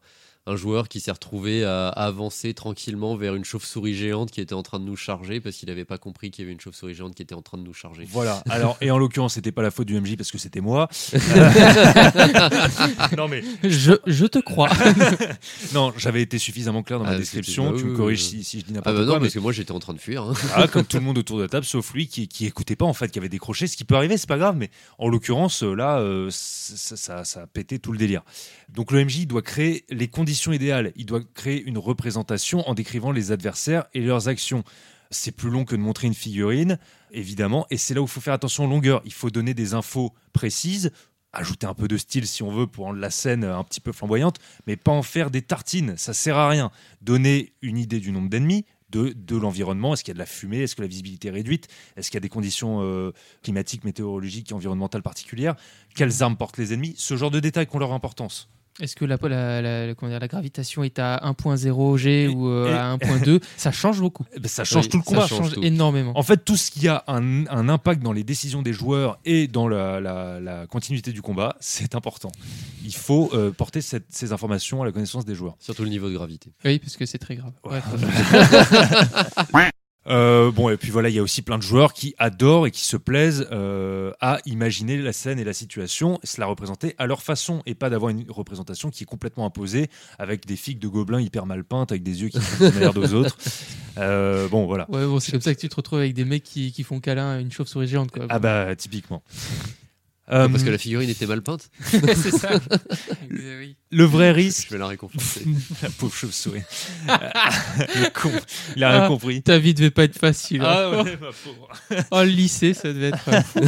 un joueur qui s'est retrouvé à avancer tranquillement vers une chauve-souris géante qui était en train de nous charger parce qu'il n'avait pas compris qu'il y avait une chauve-souris géante qui était en train de nous charger. Voilà. Alors, et en l'occurrence, c'était pas la faute du MJ parce que c'était moi. non mais je, je te crois. non, j'avais été suffisamment clair dans ma Ah, description. bah tu oui, me corriges oui. si, si je dis Ah n'importe bah quoi. non, mais- parce que moi j'étais en train de fuir. hein. Ah, comme tout le monde autour de la table, sauf lui qui, qui écoutait pas en fait, qui avait décroché, ce qui peut arriver, c'est pas grave, mais en l'occurrence, là, euh, ça, ça, ça a pété tout le délire. Donc le MJ doit créer les conditions idéales, il doit créer une représentation en décrivant les adversaires et leurs actions. C'est plus long que de montrer une figurine, évidemment, et c'est là où il faut faire attention aux longueurs. Il faut donner des infos précises, ajouter un peu de style si on veut pour rendre la scène un petit peu flamboyante, mais pas en faire des tartines, ça sert à rien. Donner une idée du nombre d'ennemis, de, de l'environnement, est-ce qu'il y a de la fumée, est-ce que la visibilité est réduite, est-ce qu'il y a des conditions euh, climatiques, météorologiques et environnementales particulières, quelles armes portent les ennemis, ce genre de détails qui ont leur importance. Est-ce que la, la, la- comment dire, la gravitation est à 1.0 G Et- ou euh, et- à 1.2 Ça change beaucoup. Eh ben, ça change Oui, tout le combat. Ça change change tout. énormément. En fait, tout ce qui a un, un impact dans les décisions des joueurs et dans la, la- la continuité du combat, c'est important. Il faut euh, porter cette- ces informations à la connaissance des joueurs. Surtout le niveau de gravité. Oui, parce que c'est très grave. Ouais. Ouais, Euh, bon, et puis voilà, il y a aussi plein de joueurs qui adorent et qui se plaisent euh, à imaginer la scène et la situation, et se la représenter à leur façon, et pas d'avoir une représentation qui est complètement imposée avec des figues de gobelins hyper mal peintes, avec des yeux qui font de merde aux autres. Euh, bon, voilà. Ouais, bon, c'est comme ça que tu te retrouves avec des mecs qui, qui font câlin à une chauve-souris géante. Quoi. Ah bah, typiquement. Euh, parce que la figurine était mal peinte. c'est ça. Oui. Le vrai risque, Je vais la réconforter. la pauvre chauve-souris. le con, il a rien Ah. compris. Ta vie devait pas être facile. hein. Ah ouais, ma pauvre. Oh, le lycée, ça devait être. euh,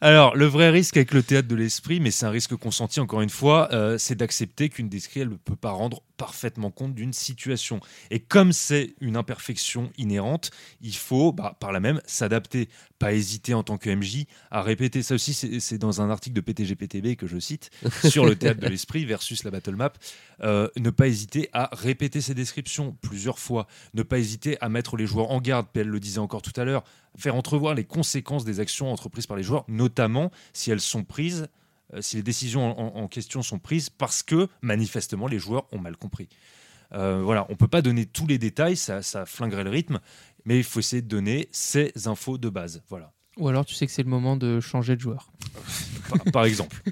Alors, le vrai risque avec le théâtre de l'esprit, mais c'est un risque consenti encore une fois, euh, c'est d'accepter qu'une description elle ne peut pas rendre parfaitement compte d'une situation. Et comme c'est une imperfection inhérente, il faut, bah, par là même, s'adapter. Pas hésiter en tant que MJ à répéter. Ça aussi, c'est dans un article de PTGPTB que je cite sur le théâtre de l'esprit versus la battle map. Euh, ne pas hésiter à répéter ses descriptions plusieurs fois. Ne pas hésiter à mettre les joueurs en garde. PL le disait encore tout à l'heure. Faire entrevoir les conséquences des actions entreprises par les joueurs, notamment si elles sont prises, si les décisions en, question sont prises parce que manifestement les joueurs ont mal compris. Euh, voilà, on peut pas donner tous les détails, ça, ça flinguerait le rythme, mais il faut essayer de donner ces infos de base. Voilà. Ou alors, tu sais que c'est le moment de changer de joueur. par, par exemple.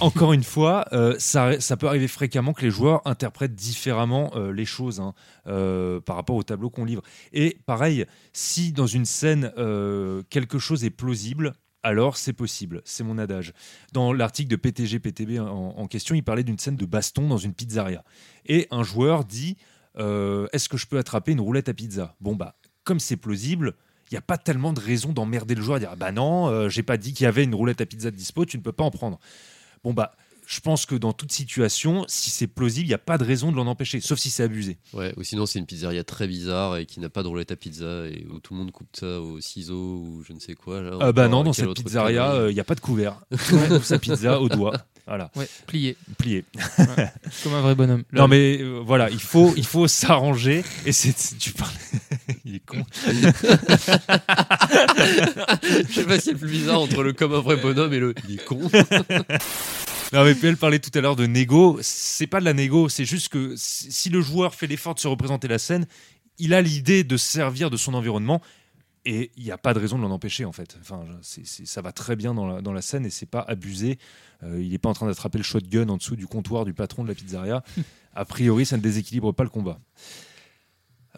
Encore une fois, euh, ça, ça peut arriver fréquemment que les joueurs interprètent différemment euh, les choses hein, euh, par rapport au tableau qu'on livre. Et pareil, si dans une scène, euh, quelque chose est plausible, alors c'est possible. C'est mon adage. Dans l'article de PTG PTB en, en question, il parlait d'une scène de baston dans une pizzeria. Et un joueur dit euh, Est-ce que je peux attraper une roulette à pizza? Bon, bah, comme c'est plausible, il n'y a pas tellement de raison d'emmerder le joueur à dire Ah bah non, euh, j'ai pas dit qu'il y avait une roulette à pizza de dispo, tu ne peux pas en prendre. Bon, bah, je pense que dans toute situation, si c'est plausible, il n'y a pas de raison de l'en empêcher, sauf si c'est abusé. Ouais, ou sinon c'est une pizzeria très bizarre et qui n'a pas de roulette à pizza et où tout le monde coupe ça au ciseau ou je ne sais quoi. Là, Euh, bah encore, non, dans cette pizzeria, euh, il n'y a pas de couvert. On coupe sa pizza au doigt. Voilà, Ouais, plié. plié. Comme un vrai bonhomme. Non mais euh, voilà, il faut, il faut s'arranger. Et c'est, tu parles, il est con. Je sais pas si c'est le plus bizarre entre le comme un vrai bonhomme et le il est con. Non mais PL parlait tout à l'heure de négo. C'est pas de la négo, c'est juste que si le joueur fait l'effort de se représenter la scène, il a l'idée de se servir de son environnement. Et il n'y a pas de raison de l'en empêcher en fait. Enfin, ça va très bien dans la, scène et c'est pas abusé. Euh, il n'est pas en train d'attraper le shotgun en dessous du comptoir du patron de la pizzeria. A priori, ça ne déséquilibre pas le combat.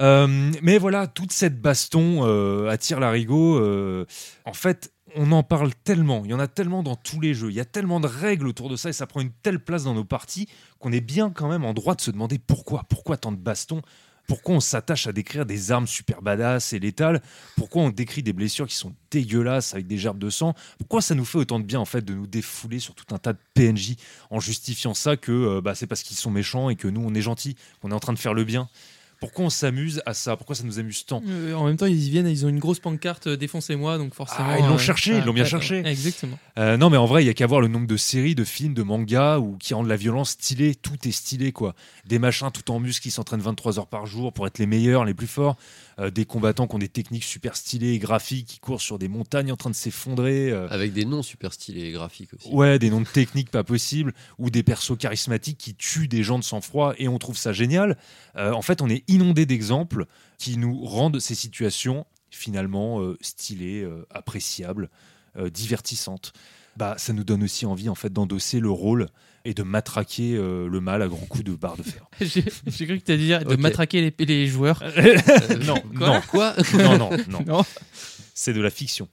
Euh, mais voilà, toute cette baston euh, attire l'arigot. euh, en fait, on en parle tellement, il y en a tellement dans tous les jeux, il y a tellement de règles autour de ça et ça prend une telle place dans nos parties qu'on est bien quand même en droit de se demander pourquoi, pourquoi tant de bastons, pourquoi on s'attache à décrire des armes super badass et létales, pourquoi on décrit des blessures qui sont dégueulasses avec des gerbes de sang, pourquoi ça nous fait autant de bien en fait de nous défouler sur tout un tas de PNJ en justifiant ça que euh, bah, c'est parce qu'ils sont méchants et que nous on est gentils, qu'on est en train de faire le bien. Pourquoi on s'amuse à ça? Pourquoi ça nous amuse tant? Euh, en même temps, ils y viennent, ils ont une grosse pancarte euh, défoncez-moi, donc forcément. Ah, ils l'ont euh, cherché, ils l'ont bien cherché. Exactement. Non, mais en vrai, il y a qu'à voir le nombre de séries, de films, de mangas ou qui rendent la violence stylée. Tout est stylé, quoi. Des machins tout en muscle qui s'entraînent 23 heures par jour pour être les meilleurs, les plus forts. Euh, des combattants qui ont des techniques super stylées et graphiques, qui courent sur des montagnes en train de s'effondrer. euh, Avec des noms super stylés et graphiques aussi. Ouais, des noms de techniques pas possibles, ou des persos charismatiques qui tuent des gens de sang-froid, et on trouve ça génial. Euh, en fait, on est inondé d'exemples qui nous rendent ces situations finalement stylées, appréciables, divertissantes. Bah, ça nous donne aussi envie en fait d'endosser le rôle et de matraquer euh, le mal à grands coups de barre de fer. J'ai cru que tu as dit de matraquer les, les joueurs. non, Quoi non, Quoi non, non, non. Non. c'est de la fiction.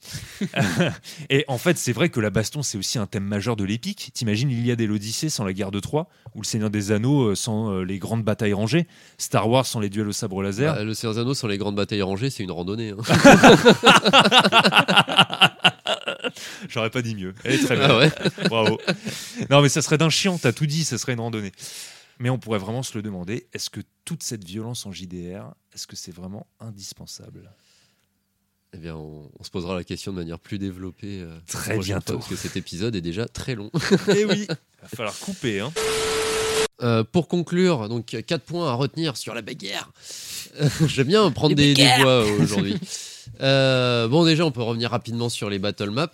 et en fait, c'est vrai que la baston, c'est aussi un thème majeur de l'épique. T'imagines l'Iliade et l'Odyssée sans la guerre de Troie, ou le Seigneur des Anneaux euh, sans euh, les grandes batailles rangées, Star Wars sans les duels au sabre laser. Bah, Le Seigneur des Anneaux sur les grandes batailles rangées, c'est une randonnée. hein. J'aurais pas dit mieux. Elle est très bien. Ah ouais. Bravo. Non, mais ça serait d'un chiant, t'as tout dit, ça serait une randonnée. Mais on pourrait vraiment se le demander, est-ce que toute cette violence en JDR, est-ce que c'est vraiment indispensable? Eh bien, on, on se posera la question de manière plus développée euh, Très bientôt. fois, parce que cet épisode est déjà très long. Eh oui Il va falloir couper, hein. Euh, pour conclure, donc euh, quatre points à retenir sur la bagarre. J'aime bien prendre des, des voix euh, aujourd'hui. Euh, bon, déjà, on peut revenir rapidement sur les battle maps.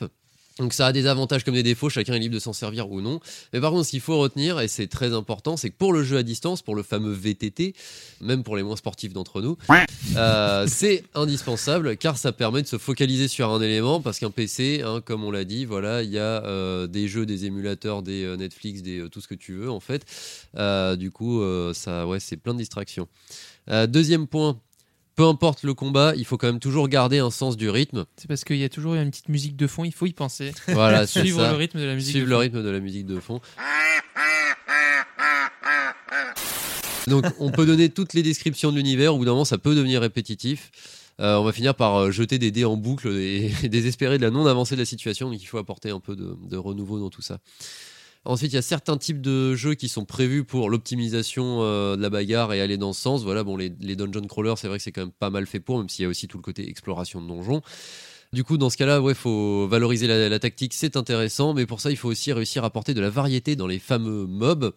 Donc ça a des avantages comme des défauts, chacun est libre de s'en servir ou non. Mais par contre, ce qu'il faut retenir, et c'est très important, c'est que pour le jeu à distance, pour le fameux VTT, même pour les moins sportifs d'entre nous, euh, c'est indispensable car ça permet de se focaliser sur un élément parce qu'un PC, hein, comme on l'a dit, voilà, il y a euh, des jeux, des émulateurs, des Netflix, tout ce que tu veux en fait. Du coup, ça, ouais, c'est plein de distractions. Deuxième point. Peu importe le combat, il faut quand même toujours garder un sens du rythme. C'est parce qu'il y a toujours une petite musique de fond, il faut y penser. Voilà, Suivre ça. le rythme de la musique. Suivre de le fond. rythme de la musique de fond. Donc, on peut donner toutes les descriptions de l'univers. Au bout d'un moment, ça peut devenir répétitif. Euh, on va finir par euh, jeter des dés en boucle et, et désespérer de la non-avancée de la situation. Donc, il faut apporter un peu de, de renouveau dans tout ça. Ensuite, il y a certains types de jeux qui sont prévus pour l'optimisation euh, de la bagarre et aller dans ce sens. Voilà, bon, les, dungeon crawlers, c'est vrai que c'est quand même pas mal fait pour, même s'il y a aussi tout le côté exploration de donjons. Du coup, dans ce cas-là, ouais, faut valoriser la, la tactique, c'est intéressant, mais pour ça, il faut aussi réussir à apporter de la variété dans les fameux mobs.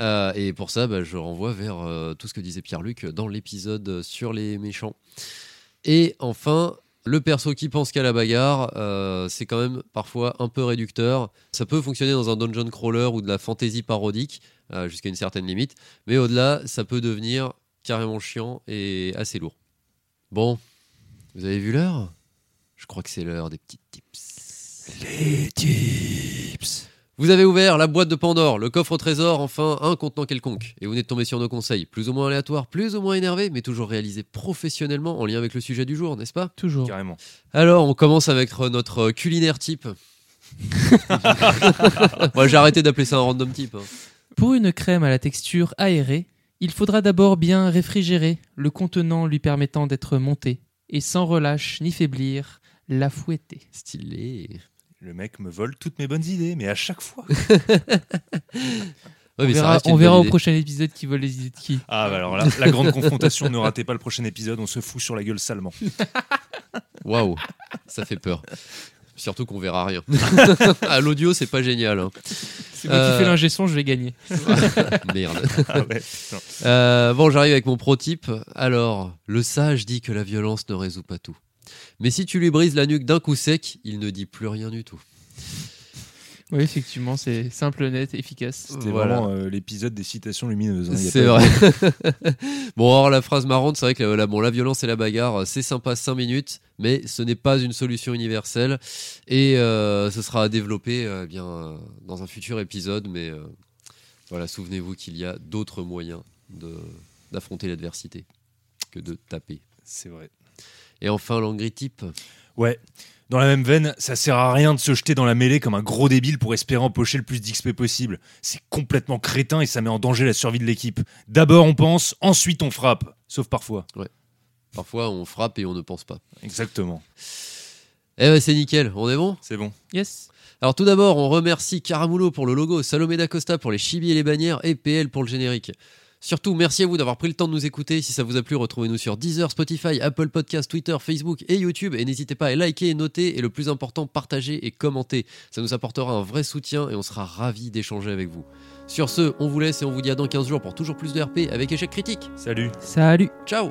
Euh, et pour ça, bah, je renvoie vers euh, tout ce que disait Pierre-Luc dans l'épisode sur les méchants. Et enfin, le perso qui pense qu'à la bagarre, euh, c'est quand même parfois un peu réducteur. Ça peut fonctionner dans un dungeon crawler ou de la fantasy parodique, euh, jusqu'à une certaine limite, mais au-delà, ça peut devenir carrément chiant et assez lourd. Bon, vous avez vu l'heure? Je crois que c'est l'heure des petits tips. Les tips. Vous avez ouvert la boîte de Pandore, le coffre au trésor, enfin un contenant quelconque, et vous venez de tomber sur nos conseils, plus ou moins aléatoires, plus ou moins énervés, mais toujours réalisés professionnellement en lien avec le sujet du jour, n'est-ce pas? Toujours. Carrément. Alors, on commence avec euh, notre culinaire type. Moi, j'ai arrêté d'appeler ça un random type. hein. Pour une crème à la texture aérée, il faudra d'abord bien réfrigérer le contenant lui permettant d'être monté et sans relâche ni faiblir, la fouetter. Stylé. Le mec me vole toutes mes bonnes idées, mais à chaque fois. Ouais, on verra, on au prochain épisode qui vole les idées de qui. Ah, bah alors là, la grande confrontation, ne ratez pas le prochain épisode, on se fout sur la gueule salement. Waouh, ça fait peur. Surtout qu'on verra rien. à l'audio, c'est pas génial. hein. C'est moi Euh. qui fais l'ingé son, je vais gagner. Merde. Ah ouais. Euh, bon, j'arrive avec mon pro type. Alors, le sage dit que la violence ne résout pas tout. Mais si tu lui brises la nuque d'un coup sec, il ne dit plus rien du tout. Oui, effectivement, c'est simple, net, efficace. C'était Voilà. vraiment euh, l'épisode des citations lumineuses. hein. C'est vrai. bon, alors la phrase marrante, c'est vrai que la, bon, la violence et la bagarre, c'est sympa 5 minutes, mais ce n'est pas une solution universelle. Et euh, ce sera à développer euh, eh bien, euh, dans un futur épisode. Mais euh, voilà, souvenez-vous qu'il y a d'autres moyens de- d'affronter l'adversité que de taper. C'est vrai. Et enfin, l'angry type. Ouais. Dans la même veine, ça sert à rien de se jeter dans la mêlée comme un gros débile pour espérer empocher le plus d'XP possible. C'est complètement crétin et ça met en danger la survie de l'équipe. D'abord on pense, ensuite on frappe. Sauf parfois. Parfois, on frappe et on ne pense pas. Exactement. Eh ben, c'est nickel, on est bon? C'est bon. Yes. Alors tout d'abord, on remercie Caramulo pour le logo, Salomé d'Acosta pour les chibis et les bannières et PL pour le générique. Surtout, merci à vous d'avoir pris le temps de nous écouter. Si ça vous a plu, retrouvez-nous sur Deezer, Spotify, Apple Podcasts, Twitter, Facebook et YouTube. Et n'hésitez pas à liker, noter et le plus important, partager et commenter. Ça nous apportera un vrai soutien et on sera ravis d'échanger avec vous. Sur ce, on vous laisse et on vous dit à dans 15 jours pour toujours plus de RP avec échec critique. Salut. Salut. Ciao